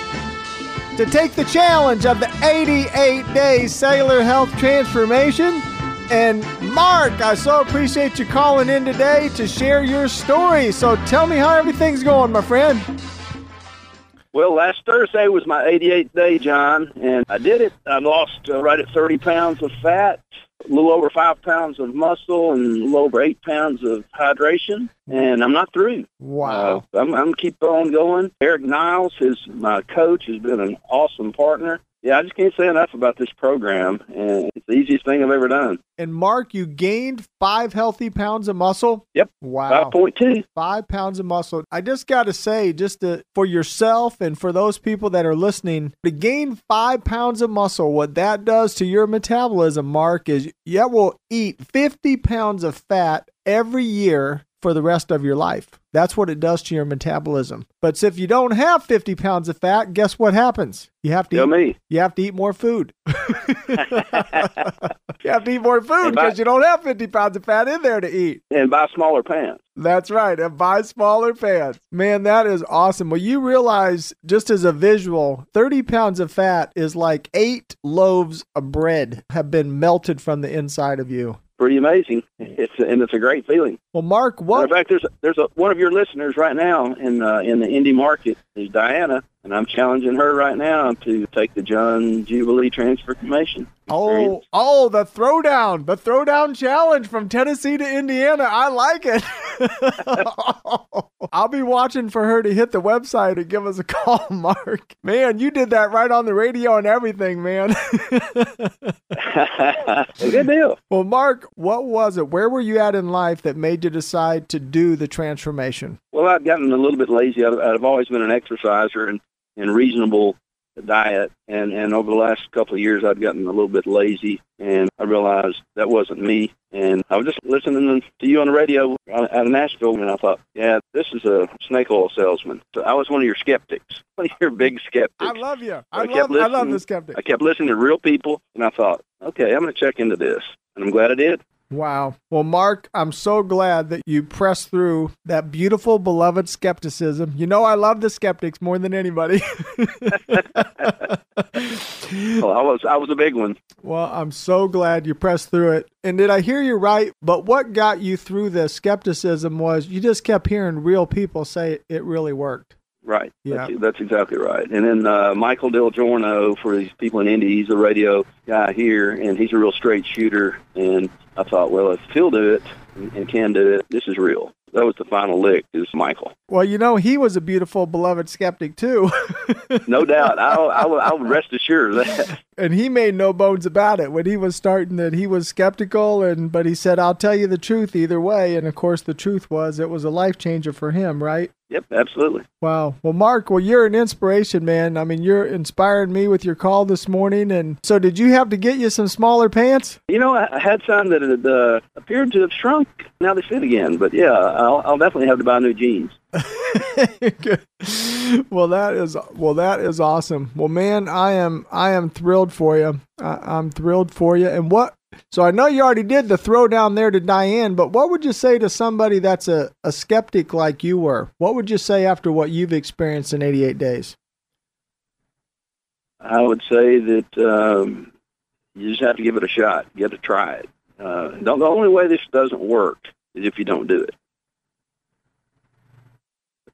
to take the challenge of the 88 day cellular health transformation. And Mark, I so appreciate you calling in today to share your story. So tell me how everything's going, my friend. Well, last Thursday was my 88th day, John, and I did it. I lost uh, right at 30 pounds of fat, a little over five pounds of muscle, and a little over eight pounds of hydration. And I'm not through. Wow. Uh, I'm, I'm keep on going. Eric Niles, his my coach, has been an awesome partner yeah, I just can't say enough about this program, and it's the easiest thing I've ever done. And Mark, you gained five healthy pounds of muscle. Yep. Wow. Five point two. Five pounds of muscle. I just got to say, just to, for yourself and for those people that are listening, to gain five pounds of muscle, what that does to your metabolism, Mark, is you will eat 50 pounds of fat every year for the rest of your life. That's what it does to your metabolism. But if you don't have 50 pounds of fat, guess what happens? You have to Tell eat, me. you have to eat more food. you have to eat more food because you don't have 50 pounds of fat in there to eat. And buy smaller pants. That's right. And buy smaller pants. Man, that is awesome. Well, you realize, just as a visual, 30 pounds of fat is like eight loaves of bread have been melted from the inside of you pretty amazing. It's and it's a great feeling. Well, Mark, what? In fact, there's there's a, one of your listeners right now in uh, in the Indy market is Diana, and I'm challenging her right now to take the John Jubilee transformation. Oh, oh, the throwdown, the throwdown challenge from Tennessee to Indiana. I like it. I'll be watching for her to hit the website and give us a call, Mark. Man, you did that right on the radio and everything, man. Good deal. Well, Mark, what was it? Where were you at in life that made you decide to do the transformation? Well, I've gotten a little bit lazy. I've, I've always been an exerciser and, and reasonable diet. And and over the last couple of years I've gotten a little bit lazy and I realized that wasn't me. And I was just listening to you on the radio out of Nashville and I thought yeah this is a snake oil salesman. So I was one of your skeptics one of your big skeptics. I love you. I, I love I love the skeptic I kept listening to real people and I thought okay I'm going to check into this. And I'm glad I did Wow. Well, Mark, I'm so glad that you pressed through that beautiful, beloved skepticism. You know, I love the skeptics more than anybody. Well, I was I was a big one. well, I'm so glad you pressed through it. And did I hear you right? But what got you through the skepticism was you just kept hearing real people say it really worked. Right. Yeah. That's, that's exactly right. And then uh, Michael Del Giorno for these people in Indy, he's a radio guy here, and he's a real straight shooter. And I thought, well, if he'll do it and can do it, this is real. That was the final lick. Is Michael? Well, you know, he was a beautiful, beloved skeptic too. No doubt. I'll, I'll, I'll rest assured of that. And he made no bones about it when he was starting that he was skeptical and but he said i'll tell you the truth either way and of course the truth was it was a life changer for him right Yep, absolutely. wow well mark well you're an inspiration man i mean you're inspiring me with your call this morning and so did you have to get you some smaller pants You know, I had some that had uh, appeared to have shrunk. Now they fit again. But yeah, I'll, I'll definitely have to buy new jeans. well that is well that is awesome well man i am i am thrilled for you I, i'm thrilled for you and what so i know you already did the throw down there to diane but what would you say to somebody that's a, a skeptic like you were what would you say after what you've experienced in 88 days I would say that um, you just have to give it a shot. You have to try it. Uh, the only way this doesn't work is if you don't do it.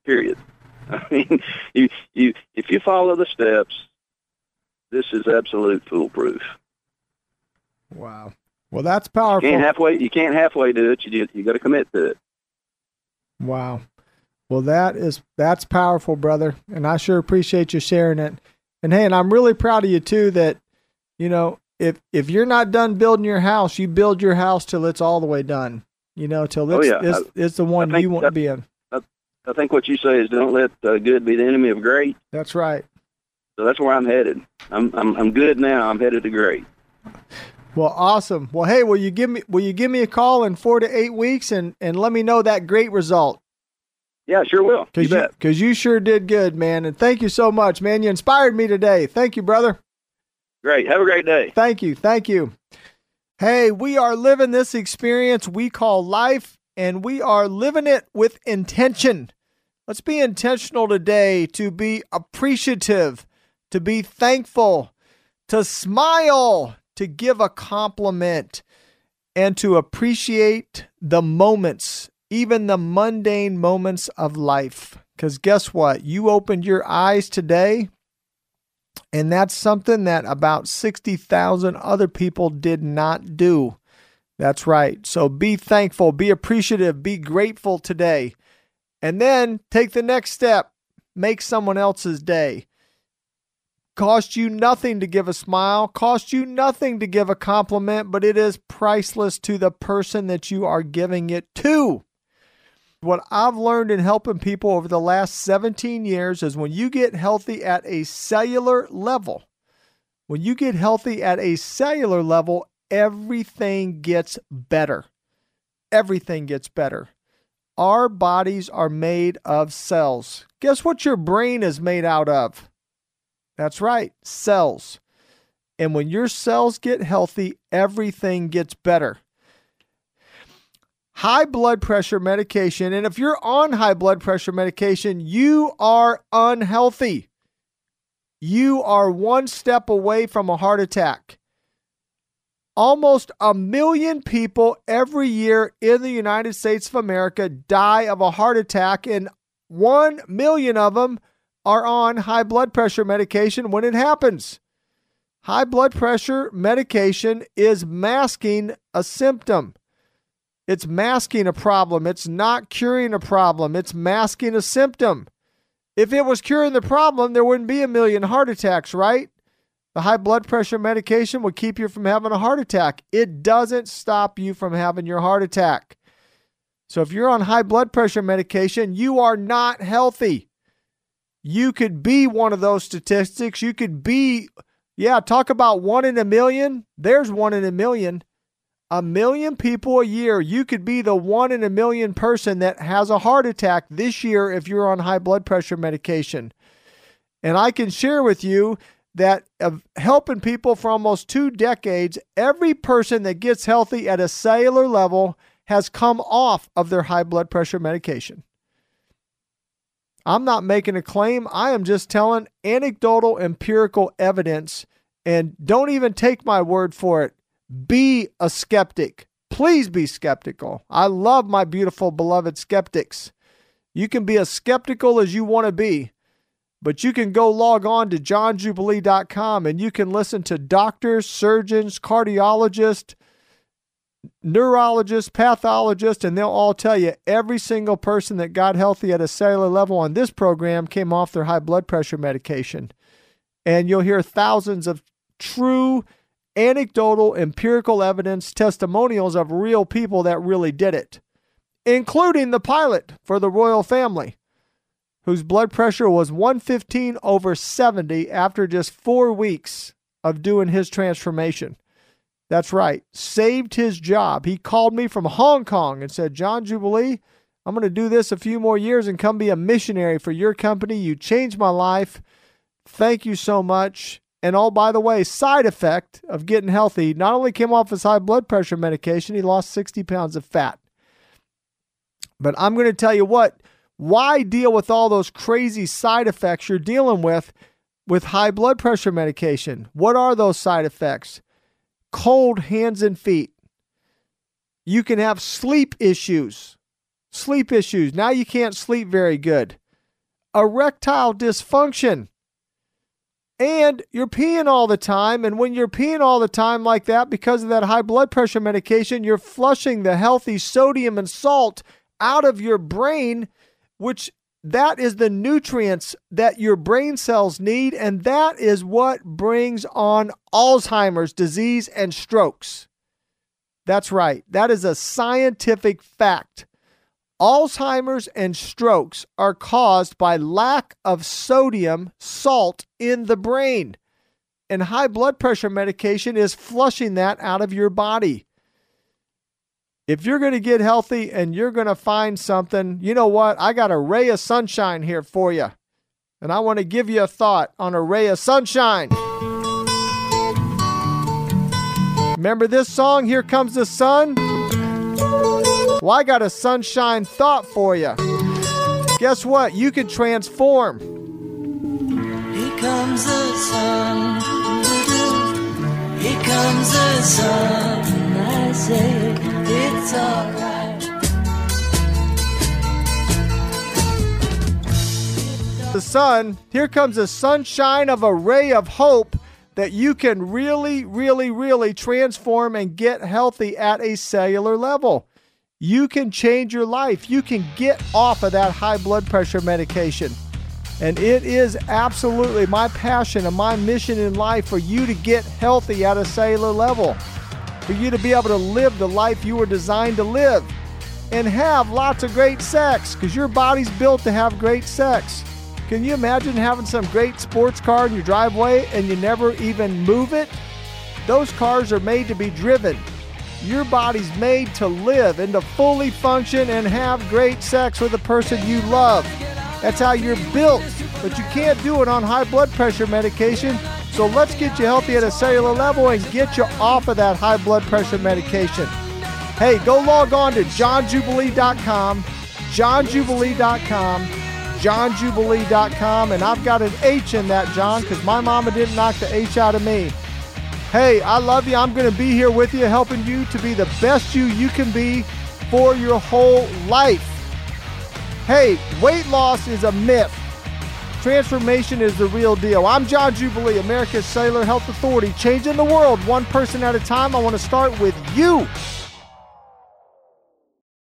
Period. I mean, you, you, if you follow the steps, this is absolute foolproof. wow well that's powerful. You can't halfway. You can't halfway do it. You you got to commit to it. Wow. Well, that is that's powerful, brother, and I sure appreciate you sharing it. And hey, and I'm really proud of you too that you know, if if you're not done building your house, you build your house till it's all the way done. You know, till Oh, it's yeah. it's, it's the one think you want to be in. I think what you say is don't let uh, good be the enemy of great. That's right. So that's where I'm headed. I'm I'm I'm good now. I'm headed to great. Well, awesome. Well, hey, will you give me will you give me a call in 4 to 8 weeks and and let me know that great result? Yeah, sure will. You Cuz you, bet. cuz you sure did good, man. And thank you so much, man. You inspired me today. Thank you, brother. Great. Have a great day. Thank you. Thank you. Hey, we are living this experience we call life, and we are living it with intention. Let's be intentional today to be appreciative, to be thankful, to smile, to give a compliment, and to appreciate the moments, even the mundane moments of life. Because guess what? You opened your eyes today and that's something that about 60,000 other people did not do. That's right. So be thankful, be appreciative, be grateful today. And then take the next step. Make someone else's day. Cost you nothing to give a smile, cost you nothing to give a compliment, but it is priceless to the person that you are giving it to. What I've learned in helping people over the last 17 years is when you get healthy at a cellular level, when you get healthy at a cellular level, everything gets better. Everything gets better. Our bodies are made of cells. Guess what your brain is made out of? That's right, cells. And when your cells get healthy, everything gets better high blood pressure medication. And if you're on high blood pressure medication, you are unhealthy. You are one step away from a heart attack. Almost a million people every year in the United States of America die of a heart attack, and one million of them are on high blood pressure medication when it happens. High blood pressure medication is masking a symptom. It's masking a problem. It's not curing a problem. It's masking a symptom. If it was curing the problem, there wouldn't be a million heart attacks, right? The high blood pressure medication will keep you from having a heart attack. It doesn't stop you from having your heart attack. So if you're on high blood pressure medication, you are not healthy. You could be one of those statistics. You could be, yeah, talk about one in a million. There's one in a million a million people a year, you could be the one in a million person that has a heart attack this year if you're on high blood pressure medication. And I can share with you that of helping people for almost two decades, every person that gets healthy at a cellular level has come off of their high blood pressure medication. I'm not making a claim. I am just telling anecdotal, empirical evidence. And don't even take my word for it. Be a skeptic. Please be skeptical. I love my beautiful, beloved skeptics. You can be as skeptical as you want to be, but you can go log on to johnjubilee.com and you can listen to doctors, surgeons, cardiologists, neurologists, pathologists, and they'll all tell you every single person that got healthy at a cellular level on this program came off their high blood pressure medication. And you'll hear thousands of true, anecdotal, empirical evidence, testimonials of real people that really did it, including the pilot for the royal family, whose blood pressure was 115 over 70 after just four weeks of doing his transformation. That's right. Saved his job. He called me from Hong Kong and said, John Jubilee, I'm going to do this a few more years and come be a missionary for your company. You changed my life. Thank you so much. And oh, by the way, side effect of getting healthy, not only came off his high blood pressure medication, he lost 60 pounds of fat. But I'm going to tell you what, why deal with all those crazy side effects you're dealing with with high blood pressure medication? What are those side effects? cold hands and feet. You can have sleep issues. Sleep issues. Now you can't sleep very good. Erectile dysfunction. And you're peeing all the time. And when you're peeing all the time like that, because of that high blood pressure medication, you're flushing the healthy sodium and salt out of your brain, which that is the nutrients that your brain cells need, and that is what brings on Alzheimer's disease and strokes. That's right. That is a scientific fact. Alzheimer's and strokes are caused by lack of sodium salt in the brain. And high blood pressure medication is flushing that out of your body if you're going to get healthy and you're going to find something, you know what? I got a ray of sunshine here for you. And I want to give you a thought on a ray of sunshine. Remember this song, Here Comes the Sun? Well, I got a sunshine thought for you. Guess what? You can transform. Here comes the sun. Here comes the sun. I say it's alright. The sun, here comes the sunshine of a ray of hope that you can really, really, really transform and get healthy at a cellular level. You can change your life. You can get off of that high blood pressure medication. And it is absolutely my passion and my mission in life for you to get healthy at a cellular level for you to be able to live the life you were designed to live and have lots of great sex because your body's built to have great sex. Can you imagine having some great sports car in your driveway and you never even move it? Those cars are made to be driven. Your body's made to live and to fully function and have great sex with the person you love. That's how you're built, but you can't do it on high blood pressure medication so let's get you healthy at a cellular level and get you off of that high blood pressure medication. Hey, go log on to johnjubilee.com, johnjubilee.com, johnjubilee.com, and I've got an H in that, John, because my mama didn't knock the H out of me. Hey, I love you. I'm going to be here with you, helping you to be the best you you can be for your whole life. Hey, weight loss is a myth. Transformation is the real deal. I'm John Jubilee, America's Cellular Health Authority, changing the world one person at a time. I want to start with you.